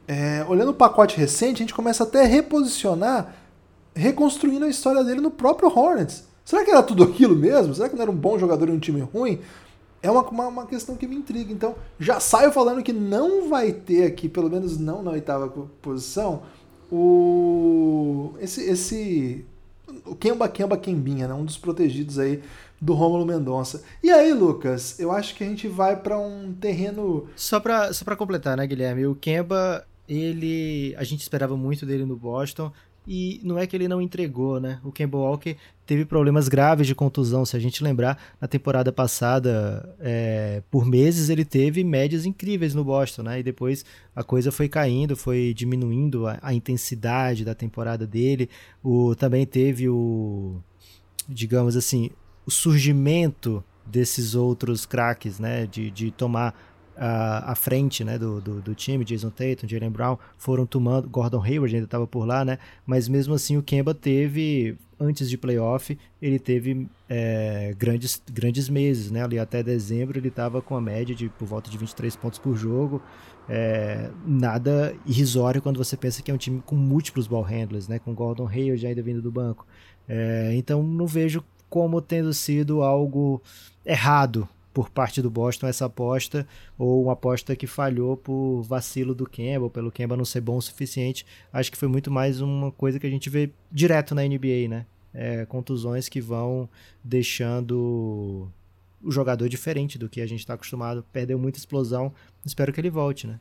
É, olhando o pacote recente, a gente começa até a reposicionar, reconstruindo a história dele no próprio Hornets. Será que era tudo aquilo mesmo? Será que não era um bom jogador em um time ruim? É uma, uma, uma, questão que me intriga. Então, já saio falando que não vai ter aqui, pelo menos não na oitava posição, o esse, esse o Kemba Kemba Kembinha, né? um dos protegidos aí do Rômulo Mendonça. E aí, Lucas, eu acho que a gente vai para um terreno só para só para completar, né, Guilherme? O Kemba, ele a gente esperava muito dele no Boston. E não é que ele não entregou, né? O Kemba Walker teve problemas graves de contusão. Se a gente lembrar, na temporada passada, é, por meses ele teve médias incríveis no Boston, né? E depois a coisa foi caindo, foi diminuindo a, a intensidade da temporada dele. O, também teve o, digamos assim, o surgimento desses outros craques, né? De, de tomar à, à frente né, do, do, do, time, Jason Tatum, Jalen Brown, foram tomando, Gordon Hayward ainda estava por lá, né? Mas mesmo assim o Kemba teve, antes de playoff, ele teve é, grandes, grandes meses, né? Ali até dezembro ele estava com a média de por volta de 23 pontos por jogo. É, nada irrisório quando você pensa que é um time com múltiplos ball handlers, né? Com Gordon Hayward ainda vindo do banco. É, então não vejo como tendo sido algo errado por parte do Boston essa aposta, ou uma aposta que falhou por vacilo do Kemba, pelo Kemba não ser bom o suficiente. Acho que foi muito mais uma coisa que a gente vê direto na NBA, né? É, contusões que vão deixando o jogador diferente do que a gente está acostumado. Perdeu muita explosão, espero que ele volte, né?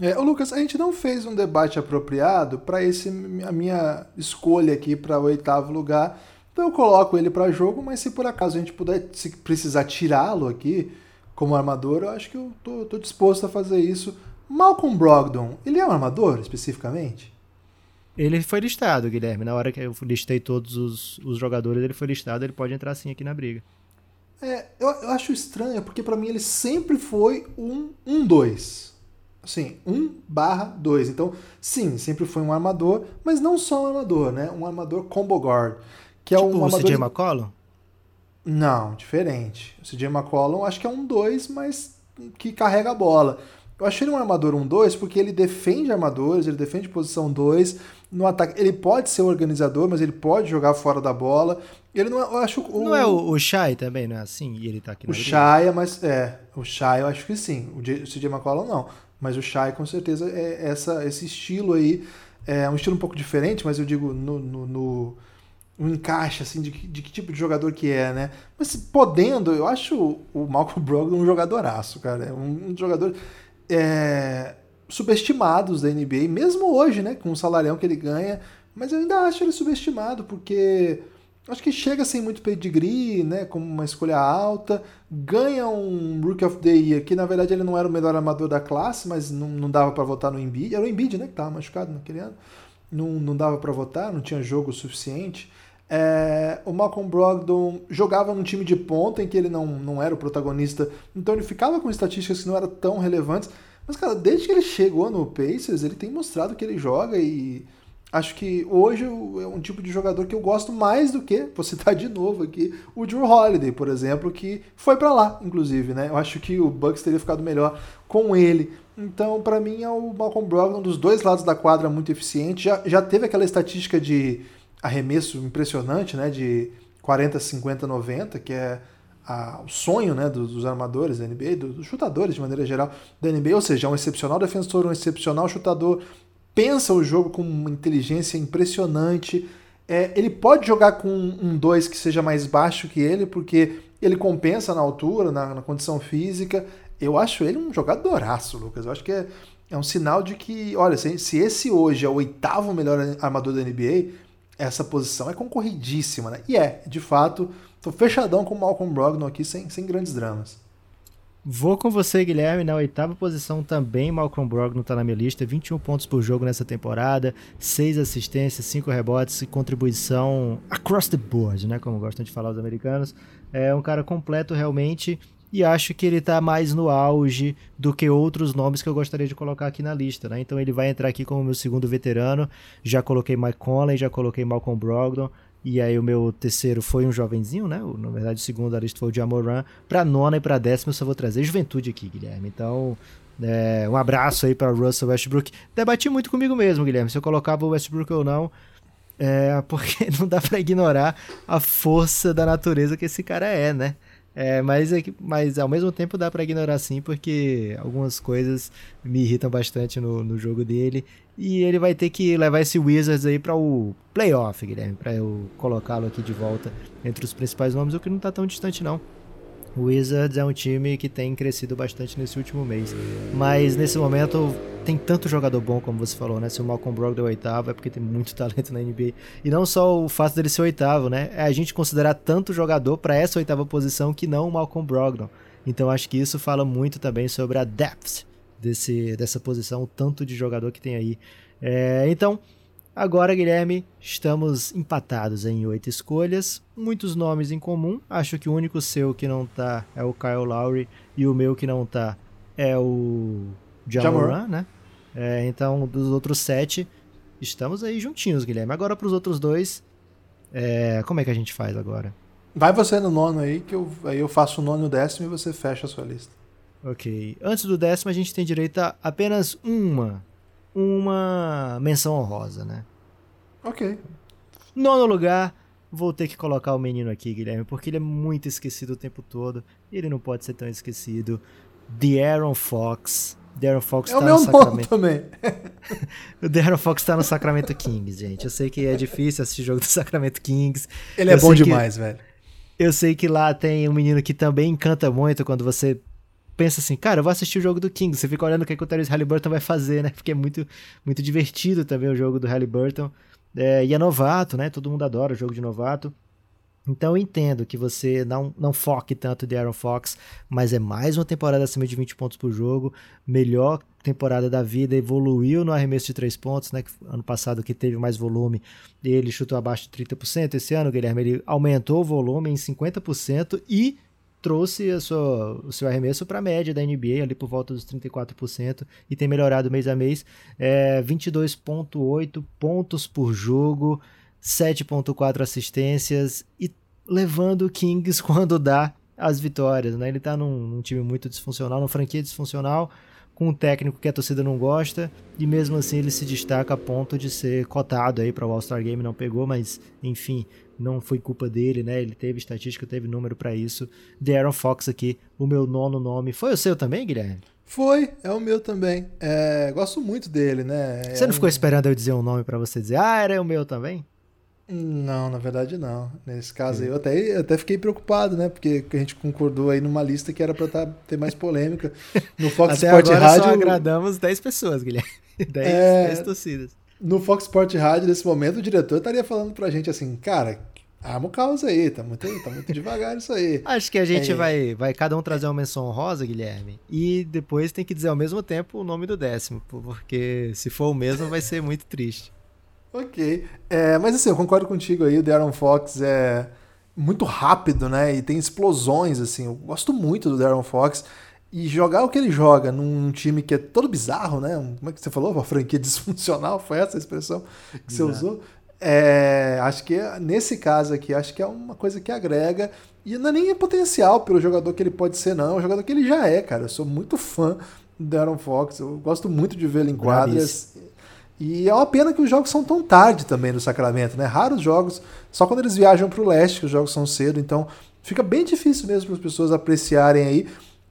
É, Lucas, a gente não fez um debate apropriado para esse a minha escolha aqui para o oitavo lugar então eu coloco ele para jogo, mas se por acaso a gente puder, se precisar tirá-lo aqui como armador, eu acho que eu tô, tô, disposto a fazer isso. Malcolm Brogdon, ele é um armador especificamente? Ele foi listado, Guilherme. Na hora que eu listei todos os, os jogadores, ele foi listado, ele pode entrar sim aqui na briga. É, eu, eu acho estranho, porque para mim ele sempre foi um 1-2. Um, assim, 1 barra 2. Então, sim, sempre foi um armador, mas não só um armador, né? Um armador combo guard. Que é tipo um o CJ McCollum? Não, diferente. O CJ McCollum acho que é um 2, mas que carrega a bola. Eu achei ele um armador 1-2 porque ele defende armadores, ele defende posição 2 no ataque. Ele pode ser organizador, mas ele pode jogar fora da bola. Ele não é, eu acho o, Não é o, o Shai também, não é assim? E ele tá aqui O Shai é mais é, o Shai eu acho que sim. O CJ McCollum não, mas o Shai com certeza é essa esse estilo aí, é um estilo um pouco diferente, mas eu digo no, no, no um encaixe assim de, de, que tipo de jogador que é, né? Mas podendo, eu acho o Malcolm Brogdon um jogadoraço, cara. É um, um jogador é, subestimados da NBA, mesmo hoje, né? Com o salarião que ele ganha. Mas eu ainda acho ele subestimado, porque acho que chega sem muito pedigree, né? Como uma escolha alta, ganha um Rookie of the Year, que na verdade ele não era o melhor armador da classe, mas não, não dava para votar no Embiid. Era o Embiid, né? Que tava machucado naquele ano. Não, não dava para votar, não tinha jogo suficiente. É, o Malcolm Brogdon jogava num time de ponta em que ele não, não era o protagonista, então ele ficava com estatísticas que não eram tão relevantes. Mas, cara, desde que ele chegou no Pacers, ele tem mostrado que ele joga e acho que hoje é um tipo de jogador que eu gosto mais do que, vou citar de novo aqui, o Drew Holiday, por exemplo, que foi para lá, inclusive, né? Eu acho que o Bucks teria ficado melhor com ele. Então, para mim, é o Malcolm Brogdon dos dois lados da quadra muito eficiente. Já, já teve aquela estatística de arremesso impressionante, né, de 40, 50, 90, que é a, o sonho né, dos, dos armadores da NBA, dos, dos, chutadores de maneira geral da NBA, ou seja, é um excepcional defensor, um excepcional chutador, pensa o jogo com uma inteligência impressionante. É, ele pode jogar com um 2 que seja mais baixo que ele, porque ele compensa na altura, na, na condição física. Eu acho ele um jogadoraço, Lucas. Eu acho que é, é um sinal de que, olha, se, se esse hoje é o oitavo melhor armador da NBA, essa posição é concorridíssima, né? E é, de fato, tô fechadão com o Malcolm Brogdon aqui sem, sem grandes dramas. Vou com você, Guilherme, na oitava posição também, Malcolm Brogdon tá na minha lista, 21 pontos por jogo nessa temporada, 6 assistências, 5 rebotes e contribuição across the board, né, como gostam de falar os americanos. É um cara completo realmente e acho que ele tá mais no auge do que outros nomes que eu gostaria de colocar aqui na lista, né? Então ele vai entrar aqui como meu segundo veterano, já coloquei Mike Conley, já coloquei Malcolm Brogdon, e aí o meu terceiro foi um jovenzinho, né? Na verdade, o segundo da lista foi o Jamoran. Para nona e para décima eu só vou trazer juventude aqui, Guilherme. Então, é, um abraço aí para Russell Westbrook. Debati muito comigo mesmo, Guilherme, se eu colocava o Westbrook ou não. É, porque não dá para ignorar a força da natureza que esse cara é, né? É, mas, é mas ao mesmo tempo dá para ignorar sim, porque algumas coisas me irritam bastante no, no jogo dele. E ele vai ter que levar esse Wizards aí para o playoff, Guilherme, para eu colocá-lo aqui de volta entre os principais nomes, o que não tá tão distante não. O Wizards é um time que tem crescido bastante nesse último mês. Mas nesse momento tem tanto jogador bom, como você falou, né? Se o Malcolm Brogdon é oitavo, é porque tem muito talento na NBA. E não só o fato dele ser oitavo, né? É a gente considerar tanto jogador para essa oitava posição que não o Malcolm Brogdon. Então acho que isso fala muito também sobre a depth desse, dessa posição, o tanto de jogador que tem aí. É, então, Agora, Guilherme, estamos empatados em oito escolhas, muitos nomes em comum. Acho que o único seu que não tá é o Kyle Lowry e o meu que não tá é o Jamoran, né? É, então, dos outros sete, estamos aí juntinhos, Guilherme. Agora, para os outros dois, é, como é que a gente faz agora? Vai você no nono aí, que eu, aí eu faço o nono e o décimo e você fecha a sua lista. Ok. Antes do décimo, a gente tem direito a apenas uma uma menção honrosa, né? Ok. Nono lugar, vou ter que colocar o menino aqui, Guilherme, porque ele é muito esquecido o tempo todo. E ele não pode ser tão esquecido. The Aaron Fox. The Aaron Fox é tá o meu no Sacramento. também. o The Aaron Fox tá no Sacramento Kings, gente. Eu sei que é difícil assistir jogo do Sacramento Kings. Ele é Eu bom sei que- demais, velho. Eu sei que lá tem um menino que também encanta muito quando você pensa assim, cara, eu vou assistir o jogo do Kings. Você fica olhando o que, que o Tyrese Halliburton vai fazer, né? Porque é muito, muito divertido também o jogo do Halliburton. É, e é novato, né? Todo mundo adora o jogo de novato. Então eu entendo que você não, não foque tanto de Aaron Fox, mas é mais uma temporada acima de 20 pontos por jogo, melhor temporada da vida, evoluiu no arremesso de 3 pontos, né? Ano passado que teve mais volume, ele chutou abaixo de 30%. Esse ano, Guilherme, ele aumentou o volume em 50% e trouxe a sua, o seu arremesso para a média da NBA, ali por volta dos 34%, e tem melhorado mês a mês. É, 22,8 pontos por jogo, 7,4 assistências e levando o Kings quando dá as vitórias. Né? Ele está num, num time muito disfuncional, numa franquia disfuncional, com um técnico que a torcida não gosta, e mesmo assim ele se destaca a ponto de ser cotado aí para o All-Star Game, não pegou, mas enfim, não foi culpa dele, né? Ele teve estatística, teve número para isso. The Aaron Fox aqui, o meu nono nome. Foi o seu também, Guilherme? Foi, é o meu também. É, gosto muito dele, né? Você É não ficou um- esperando eu dizer um nome para você dizer, ah, era o meu também? Não, na verdade não. Nesse caso aí, eu até, eu até fiquei preocupado, né? Porque a gente concordou aí numa lista que era pra tá, ter mais polêmica. No Fox Até Sport agora Rádio. só agradamos 10 pessoas, Guilherme. 10, É. 10 torcidas. No Fox Sport Rádio, nesse momento, o diretor estaria falando pra gente assim, cara, arma o caos aí, tá muito, tá muito devagar isso aí. Acho que a gente É. vai, vai cada um trazer uma menção honrosa, Guilherme, e depois tem que dizer ao mesmo tempo o nome do décimo, porque se for o mesmo vai ser muito triste. Ok. É, mas assim, eu concordo contigo aí, o Darren Fox é muito rápido, né? E tem explosões, assim. Eu gosto muito do Darren Fox. E jogar o que ele joga num time que é todo bizarro, né? Um- Como é que você falou? Uma franquia disfuncional, foi essa a expressão que você Exato. usou? É, acho que nesse caso aqui, acho que é uma coisa que agrega. E não é nem potencial pelo jogador que ele pode ser, não. É um jogador que ele já é, cara. Eu sou muito fã do Darren Fox. Eu gosto muito de vê-lo em quadras. E é uma pena que os jogos são tão tarde também no Sacramento, né? Raros jogos, só quando eles viajam para o leste que os jogos são cedo, então fica bem difícil mesmo para as pessoas apreciarem aí,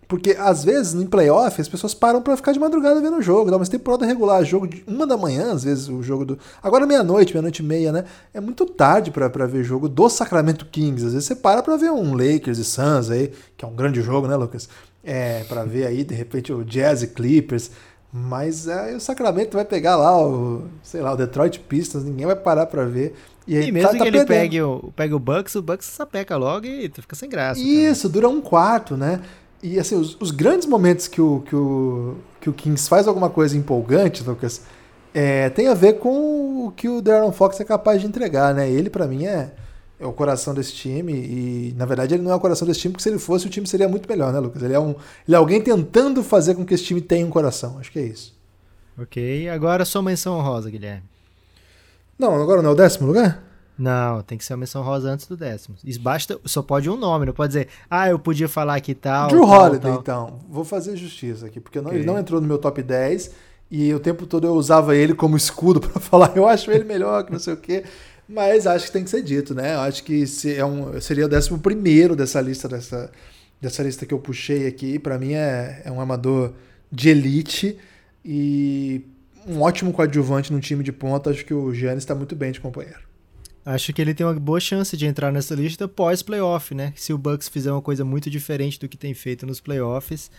porque às vezes em playoff as pessoas param para ficar de madrugada vendo o jogo, dá uma temporada regular, jogo de uma da manhã, às vezes o jogo do. Agora meia-noite, meia-noite e meia, né? É muito tarde para ver jogo do Sacramento Kings. Às vezes você para para ver um Lakers e Suns aí, que é um grande jogo, né, Lucas? É, para ver aí, de repente, o Jazz e Clippers. Mas aí o Sacramento vai pegar lá o, sei lá, o Detroit Pistons, ninguém vai parar pra ver. E, E mesmo tá- tá que ele perdendo. pegue o, pegue o Bucks, o Bucks sapeca logo e tu fica sem graça. cara. Isso, dura um quarto, né? e assim, os, os, grandes momentos que o, que, o, que o Kings faz alguma coisa empolgante, Lucas, é, tem a ver com o que o Darren Fox é capaz de entregar, né? Ele, para mim, é, é o coração desse time. E, na verdade, ele não é o coração desse time, porque se ele fosse, o time seria muito melhor, né, Lucas? Ele é, um, ele é alguém tentando fazer com que esse time tenha um coração. Acho que é isso. Ok, agora sua menção honrosa, Guilherme. Não, agora não é o décimo lugar? Não, tem que ser uma menção rosa antes do décimo. Isso basta, só pode um nome, não pode dizer, ah, eu podia falar aqui tal. Drew tal, Holiday, tal. então. Vou fazer justiça aqui, porque não, Ok. ele não entrou no meu top 10 e o tempo todo eu usava ele como escudo para falar, eu acho ele melhor que não sei o quê. Mas acho que tem que ser dito, né? Acho que se é um, seria o décimo primeiro dessa lista, dessa, dessa lista que eu puxei aqui. Para mim é, é um armador de elite e um ótimo coadjuvante no time de ponta. Acho que o Giannis está muito bem de companheiro. Acho que ele tem uma boa chance de entrar nessa lista pós-playoff, né? Se o Bucks fizer uma coisa muito diferente do que tem feito nos playoffs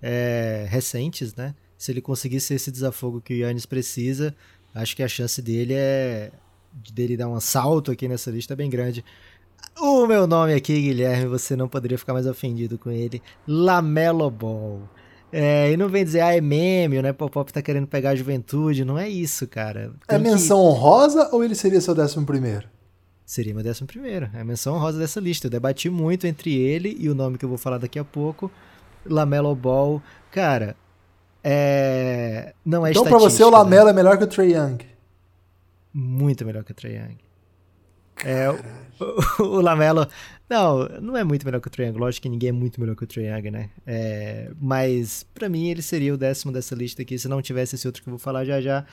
é, recentes, né? Se ele conseguir ser esse desafogo que o Yannis precisa, acho que a chance dele é dele dar um salto aqui nessa lista é bem grande. O meu nome aqui, Guilherme, você não poderia ficar mais ofendido com ele. Lamelo Ball. É, e não vem dizer, ah, é meme, né? Pop-Pop tá querendo pegar a juventude. Não é isso, cara. É Tem que- menção honrosa ou ele seria seu décimo primeiro? Seria meu décimo primeiro. É a menção honrosa dessa lista. Eu debati muito entre ele e o nome que eu vou falar daqui a pouco. Lamelo Ball. Cara, é... não é Então, para você, o né? Lamelo é melhor que o Trey Young. Muito melhor que o Trae Young. É, o, o Lamelo. Não, não é muito melhor que o Trae Young. Lógico que ninguém é muito melhor que o Trae Young, né? É, mas, pra mim, ele seria o décimo dessa lista aqui. Se não tivesse esse outro que eu vou falar já já.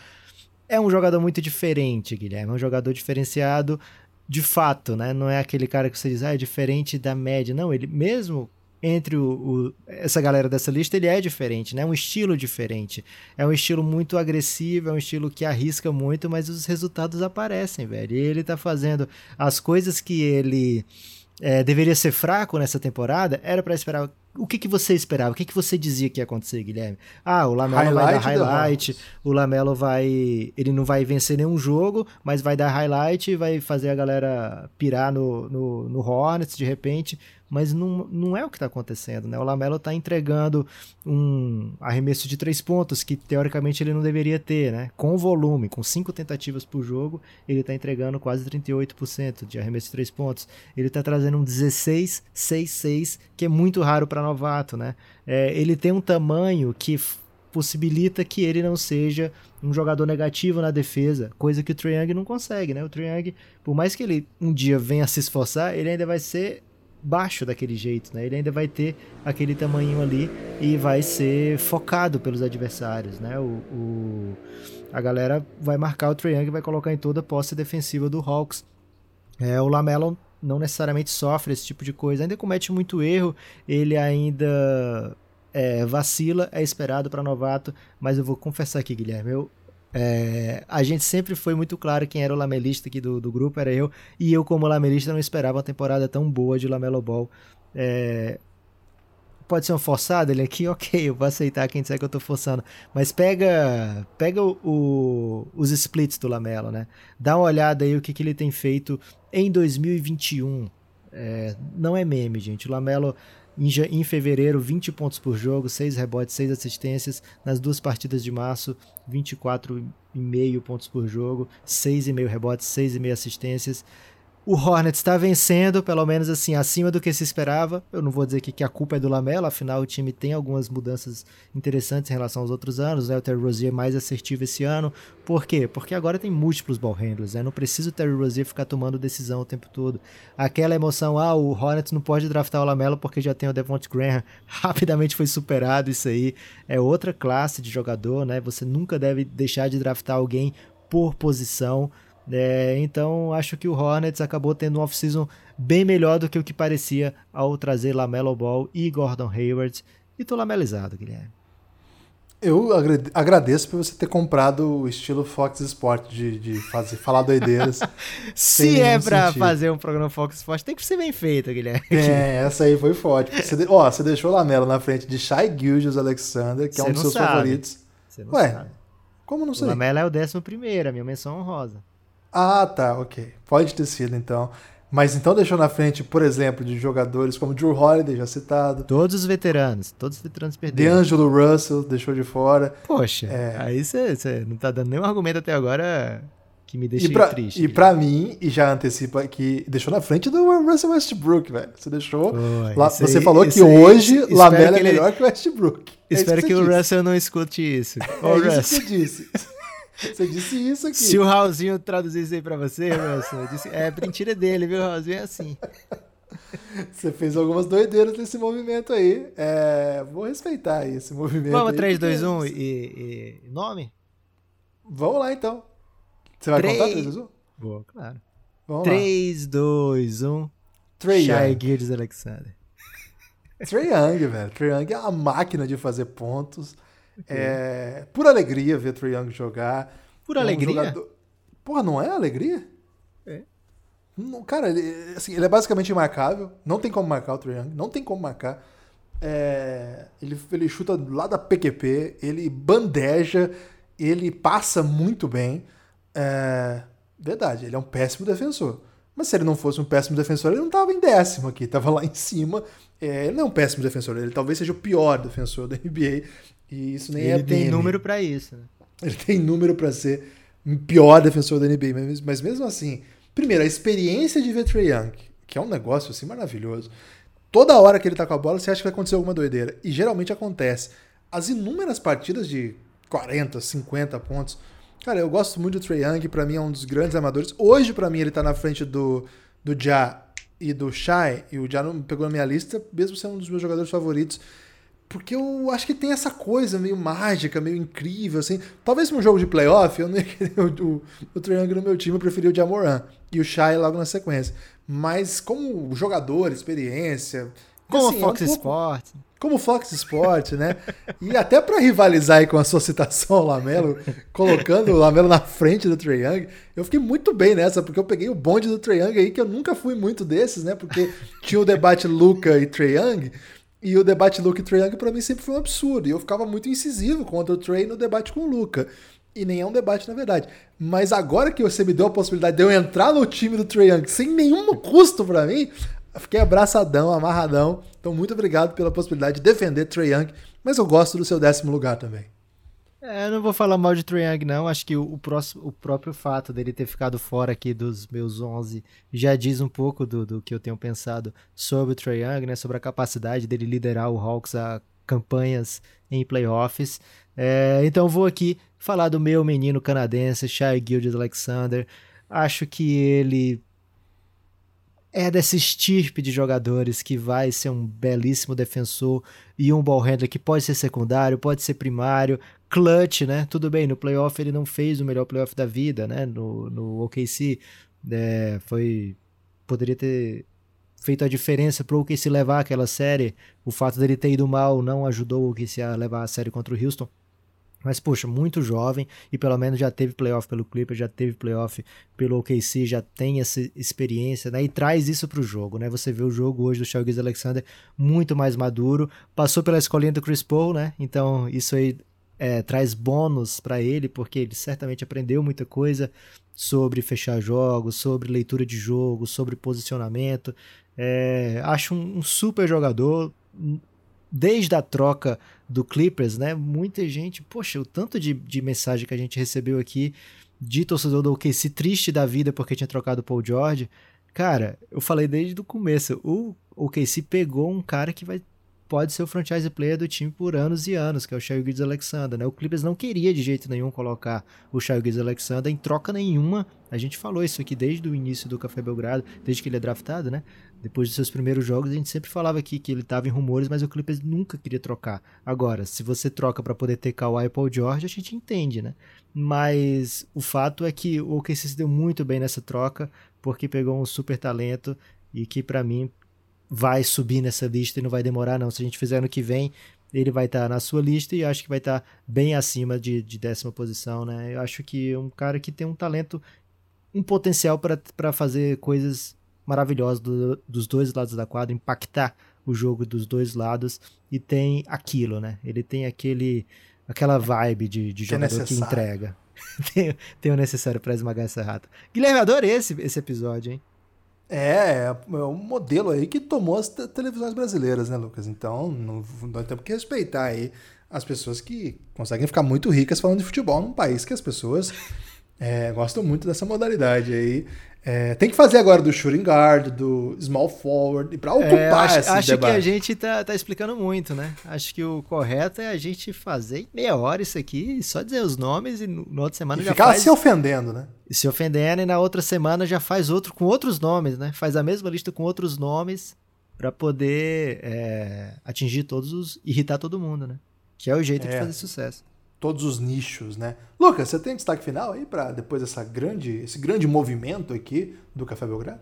É um jogador muito diferente, Guilherme. É um jogador diferenciado de fato, né? Não é aquele cara que você diz, ah, é diferente da média. Não, ele mesmo entre o, o- essa galera dessa lista, ele é diferente, né? É um estilo diferente. É um estilo muito agressivo, é um estilo que arrisca muito, mas os resultados aparecem, velho. E ele tá fazendo as coisas que ele é, deveria ser fraco nessa temporada, era pra esperar. O que, que você esperava? O que, que você dizia que ia acontecer, Guilherme? Ah, o Lamelo vai dar Highlight highlight, o Lamelo vai. Ele não vai vencer nenhum jogo, mas vai dar highlight e vai fazer a galera pirar no, no, no Hornets de repente. Mas não, não é o que está acontecendo, né? O Lamelo está entregando um arremesso de três pontos que teoricamente ele não deveria ter, né? Com volume, com cinco tentativas por jogo, ele está entregando quase 38% de arremesso de três pontos. Ele está trazendo um 16-6-6, que é muito raro para novato, né? É, ele tem um tamanho que possibilita que ele não seja um jogador negativo na defesa, coisa que o Young não consegue, né? O Young, por mais que ele um dia venha se esforçar, ele ainda vai ser baixo daquele jeito, né? Ele ainda vai ter aquele tamanho ali e vai ser focado pelos adversários, né? O, o- a galera vai marcar o Trae Young e vai colocar em toda a posse defensiva do Hawks. É, o Lamelo não necessariamente sofre esse tipo de coisa, ainda comete muito erro, ele ainda é, vacila, é esperado para novato, mas eu vou confessar aqui, Guilherme, eu, é, a gente sempre foi muito claro quem era o lamelista aqui do, do grupo, era eu, e eu como lamelista não esperava uma temporada tão boa de Lamelo Ball. É, pode ser um forçado ele aqui, ok, eu vou aceitar quem disser que eu tô forçando, mas pega pega o, o- os splits do Lamelo, né? Dá uma olhada aí o que, que ele tem feito em 2021. É, não é meme, gente. O Lamelo em, fevereiro, 20 pontos por jogo, 6 rebotes, 6 assistências. Nas duas partidas de março, 24,5 pontos por jogo, 6,5 rebotes, 6,5 assistências. O Hornets está vencendo, pelo menos assim, acima do que se esperava. Eu não vou dizer que, que a culpa é do Lamelo, afinal o time tem algumas mudanças interessantes em relação aos outros anos. Né? O Terry Rozier é mais assertivo esse ano. Por quê? Porque agora tem múltiplos ball handlers. Né? Não precisa o Terry Rozier ficar tomando decisão o tempo todo. Aquela emoção, ah, o Hornets não pode draftar o Lamelo porque já tem o Devonte Graham. Rapidamente foi superado isso aí. É outra classe de jogador, né? Você nunca deve deixar de draftar alguém por posição. É, então acho que o Hornets acabou tendo um off-season bem melhor do que o que parecia ao trazer Lamelo Ball e Gordon Hayward. E tô lamelizado, Guilherme. Eu agra- agradeço por você ter comprado o estilo Fox Sport de, de fazer, falar doideiras. Se é pra sentido. fazer um programa Fox Sports, tem que ser bem feito, Guilherme. É, essa aí foi forte. Você, de- ó, você deixou o Lamelo na frente de Shai Gilgeous Alexander, que é Você um dos seus sabe. favoritos. Você não Ué, sabe. Como não O sei? Lamelo é o décimo primeiro, a minha menção honrosa. Ah, tá, ok. Pode ter sido, então. Mas então deixou na frente, por exemplo, de jogadores como Drew Holiday, já citado. Todos os veteranos, todos os veteranos perderam. DeAngelo Russell deixou de fora. Poxa, é. aí você não tá dando nenhum argumento até agora que me deixa e pra, triste. E pra mim, e já antecipa que deixou na frente do Russell Westbrook, velho. Você deixou. Lá, você aí, falou que aí, hoje Lamela é melhor que o Westbrook. É espero que, que o disse. Russell não escute isso. Ô, é Russell. isso que você disse. Você disse isso aqui. Se o Raulzinho traduzisse aí pra você, Russell, disse, é mentira dele, viu, Raulzinho? É assim. Você fez algumas doideiras nesse movimento aí. É, vou respeitar aí esse movimento. Vamos, aí, 3, 2, 1 e, e nome? Vamos lá então. Você vai 3... contar 3, 2, 1? Vou, claro. Vamos 3, lá. 2, 1. Trey Shai Gildes Alexander. Trey Young, velho. Trey Young é a máquina de fazer pontos. É, por alegria ver Trey Young jogar. Por é alegria? Um jogador... Porra, não é alegria? É. Não, cara, ele, assim, ele é basicamente imarcável. Não tem como marcar o Trey Young. Não tem como marcar. É, ele, ele chuta lá da PQP, ele bandeja, ele passa muito bem. É, verdade, ele é um péssimo defensor. Mas se ele não fosse um péssimo defensor, ele não estava em décimo aqui, estava lá em cima. É, ele não é um péssimo defensor, ele talvez seja o pior defensor da NBA. E isso nem ele é Ele tem número para isso. Né? Ele tem número para ser o pior defensor da NBA. Mas, mas, mesmo assim, primeiro, a experiência de ver Trae Young, que é um negócio assim maravilhoso. Toda hora que ele tá com a bola, você acha que vai acontecer alguma doideira. E geralmente acontece. As inúmeras partidas de 40, 50 pontos Cara, eu gosto muito do Trey Young, pra mim é um dos grandes amadores. Hoje, pra mim, ele tá na frente do, do Ja e do Shai, e o Ja não pegou na minha lista, mesmo sendo um dos meus jogadores favoritos. Porque eu acho que tem essa coisa meio mágica, meio incrível, assim. Talvez num jogo de playoff eu não ia querer o, o, o no meu time, eu preferia o Jamoran e o Shai logo na sequência. Mas como jogador, experiência... Como assim, Fox é um pouco... Sports como Fox Sport, né? E até para rivalizar aí com a sua citação, Lamelo, colocando o Lamelo na frente do Young, eu fiquei muito bem nessa, porque eu peguei o bonde do Young aí, que eu nunca fui muito desses, né? Porque tinha o debate Luca e Young, e o debate Luca e Trae Young para mim sempre foi um absurdo, e eu ficava muito incisivo contra o Trae no debate com o Luca. E nem é um debate, na verdade. Mas agora que você me deu a possibilidade de eu entrar no time do Trae Young sem nenhum custo para mim, Fiquei abraçadão, amarradão. Então, muito obrigado pela possibilidade de defender Trey Young, mas eu gosto do seu décimo lugar também. É, não vou falar mal de Young, não. Acho que o, o, próximo, o próprio fato dele ter ficado fora aqui dos meus 11 já diz um pouco do, do que eu tenho pensado sobre o Young, né? Sobre a capacidade dele liderar o Hawks a campanhas em playoffs. É, então vou aqui falar do meu menino canadense, Shai Gildes Alexander. Acho que ele é dessa estirpe de jogadores que vai ser um belíssimo defensor e um ball handler que pode ser secundário, pode ser primário, clutch, né? Tudo bem, no playoff ele não fez o melhor playoff da vida, né? No, no OKC é, foi poderia ter feito a diferença para o OKC levar aquela série. O fato dele ter ido mal não ajudou o OKC a levar a série contra o Houston. Mas, poxa, muito jovem e pelo menos já teve playoff pelo Clippers, já teve playoff pelo OKC, já tem essa experiência, né? E traz isso pro jogo, né? Você vê o jogo hoje do Shai Alexander muito mais maduro, passou pela escolinha do Chris Paul, né? Então, isso aí é, traz bônus para ele, porque ele certamente aprendeu muita coisa sobre fechar jogos, sobre leitura de jogo, sobre posicionamento. É, acho um, um super jogador, desde a troca do Clippers, né? Muita gente, poxa, o tanto de, de mensagem que a gente recebeu aqui de torcedor do OKC triste da vida porque tinha trocado o Paul George. Cara, eu falei desde o começo, o OKC pegou um cara que vai pode ser o franchise player do time por anos e anos, que é o Shai Gildes Alexander, né? O Clippers não queria de jeito nenhum colocar o Shai Gildes Alexander em troca nenhuma. A gente falou isso aqui desde o início do Café Belgrado, desde que ele é draftado, né? Depois dos seus primeiros jogos, a gente sempre falava aqui que ele estava em rumores, mas o Clippers nunca queria trocar. Agora, se você troca para poder ter Kawhi e Paul George, a gente entende, né? Mas o fato é que o OKC se deu muito bem nessa troca, porque pegou um super talento e que para mim vai subir nessa lista e não vai demorar não. Se a gente fizer no que vem, ele vai estar tá na sua lista e acho que vai estar tá bem acima de, de décima posição, né? Eu acho que é um cara que tem um talento, um potencial para fazer coisas maravilhosas do, dos dois lados da quadra, impactar o jogo dos dois lados e tem aquilo, né? Ele tem aquele aquela vibe de, de jogador que, que entrega. tem, tem o necessário para esmagar essa rata. Guilherme, adorei esse, esse episódio, hein? É, é um modelo aí que tomou as televisões brasileiras, né, Lucas? Então, não, nós temos que respeitar aí as pessoas que conseguem ficar muito ricas falando de futebol num país que as pessoas é, gostam muito dessa modalidade aí. É, tem que fazer agora do shooting guard, do small forward, para ocupar é, acho, esse acho que a gente tá, tá explicando muito, né? Acho que o correto é a gente fazer em meia hora isso aqui, só dizer os nomes e no, outra semana e já ficar faz... se ofendendo, né? Se ofendendo e na outra semana já faz outro com outros nomes, né? Faz a mesma lista com outros nomes para poder é, atingir todos os... irritar todo mundo, né? Que é o jeito de É. fazer sucesso. Todos os nichos, né? Lucas, você tem destaque final aí para depois dessa grande, esse grande movimento aqui do Café Belgrado?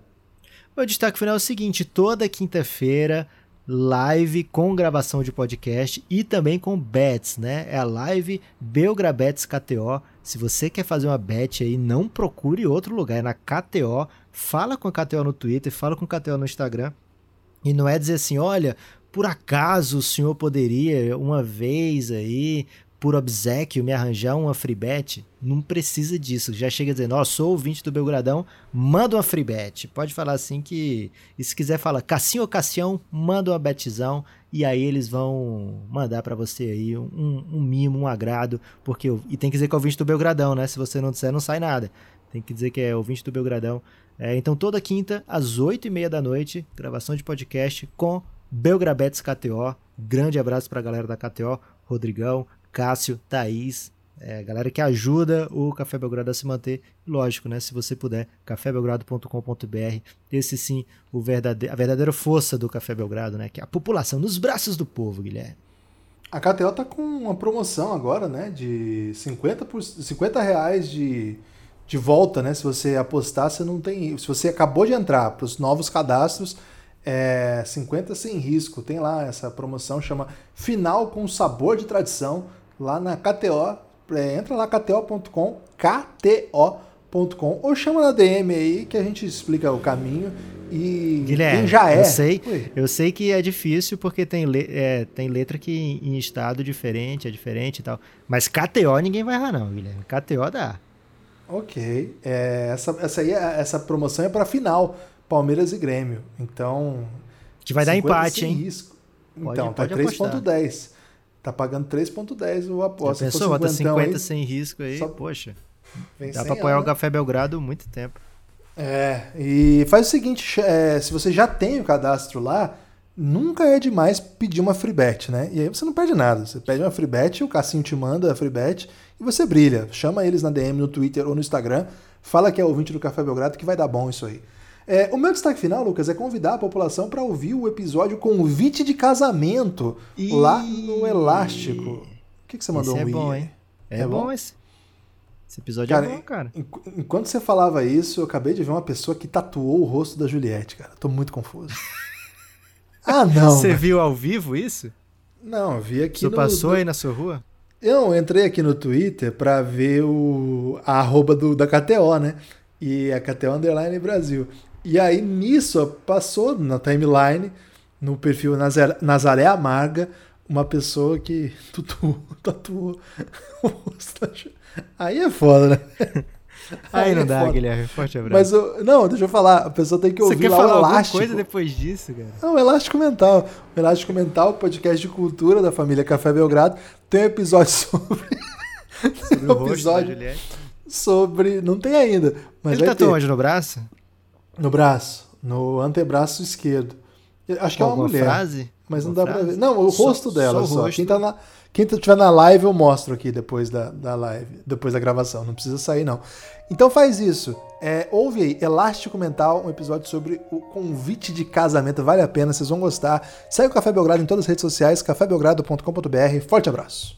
O destaque final é o seguinte: toda quinta-feira, live com gravação de podcast e também com bets, né? É a live Belgrabets KTO. Se você quer fazer uma bet aí, não procure outro lugar, é na KTO. Fala com a KTO no Twitter, fala com a KTO no Instagram. E não é dizer assim, olha, por acaso o senhor poderia uma vez aí, por obsequio, me arranjar uma free bet? Não precisa disso. Já chega dizendo, ó, sou ouvinte do Belgradão, manda uma free bet. Pode falar assim que, e se quiser falar Cassinho ou Cassião, manda uma betzão e aí eles vão mandar para você aí um, um mimo, um agrado, porque e tem que dizer que é ouvinte do Belgradão, né? Se você não disser, não sai nada. Tem que dizer que é ouvinte do Belgradão. É, então toda quinta, às oito e meia da noite, gravação de podcast com Belgrabetes KTO. Grande abraço pra galera da KTO, Rodrigão, Cássio, Thaís, é, galera que ajuda o Café Belgrado a se manter. Lógico, né? Se você puder, cafébelgrado.com.br. Esse sim, o verdade... a verdadeira força do Café Belgrado, né? Que é a população, nos braços do povo, Guilherme. A KTO tá com uma promoção agora, né? De 50, por, 50 reais de, de volta, né? Se você apostar, você não tem. Se você acabou de entrar para os novos cadastros, é 50 sem risco. Tem lá essa promoção, chama Final com Sabor de Tradição, lá na KTO. É, entra lá, kto.com, kto.com, ou chama na DM aí que a gente explica o caminho. E Guilherme, quem já é. eu sei, Oi. eu sei que é difícil porque tem, le- é, tem letra que em estado diferente é diferente e tal. Mas KTO ninguém vai errar, não, Guilherme. KTO dá. Ok. É, essa, essa, aí, essa promoção é para final, Palmeiras e Grêmio. Então. Que vai dar 50 empate, hein? risco. Pode- então, tá pode apostar. 3,10. Tá pagando 3,10 o Já aposta. Se pensou, bota cinquentão 50 aí, sem risco aí, só- poxa. vem Dá 100 pra apoiar o. Café Belgrado muito tempo. É, e faz o seguinte: é, se você já tem o cadastro lá, nunca é demais pedir uma free bet, né? E aí você não perde nada. Você pede uma free bet, o Cassinho te manda a free bet e você brilha. Chama eles na DM, no Twitter ou no Instagram. Fala que é ouvinte do Café Belgrado que vai dar bom isso aí. É, o meu destaque final, Lucas, é convidar a população para ouvir o episódio Convite de Casamento Ih! lá no Elástico. O que, que você mandou Esse é um bom, hein? É, É bom, bom? esse. Esse episódio Cara, é bom, cara. Enqu- Enquanto você falava isso, eu acabei de ver uma pessoa que tatuou o rosto da Juliette, cara. Tô muito confuso. ah, não. Você velho. viu ao vivo isso? Não, eu vi aqui Você no, passou no- aí na sua rua? Eu entrei aqui no Twitter pra ver o a arroba do, da KTO, né? E a KTO Underline Brasil. E aí nisso passou na timeline, no perfil Nazar- Nazaré Amarga, uma pessoa que tatuou, tatuou o rosto Aí é foda, né? Aí não é dá, foda. Guilherme. Forte abraço. Mas eu- não, deixa eu falar, a pessoa tem que Você ouvir quer lá falar o elástico. coisa depois disso, cara? Não, o Elástico Mental. O Elástico Mental, podcast de cultura da família Café Belgrado, tem um episódio sobre. Sobre o episódio sobre. Não tem ainda, mas Ele vai tatuou onde no braço? No braço, no antebraço esquerdo. Acho que é uma mulher. frase? Mas não dá pra frase? ver. Não, o Só- rosto dela só só. rosto. Quem, tá na, quem tiver na live, eu mostro aqui depois da, da live, depois da gravação. Não precisa sair, não. Então faz isso. É, ouve aí, Elástico Mental, um episódio sobre o convite de casamento. Vale a pena, vocês vão gostar. Segue o Café Belgrado em todas as redes sociais, cafébelgrado.com.br. Forte abraço.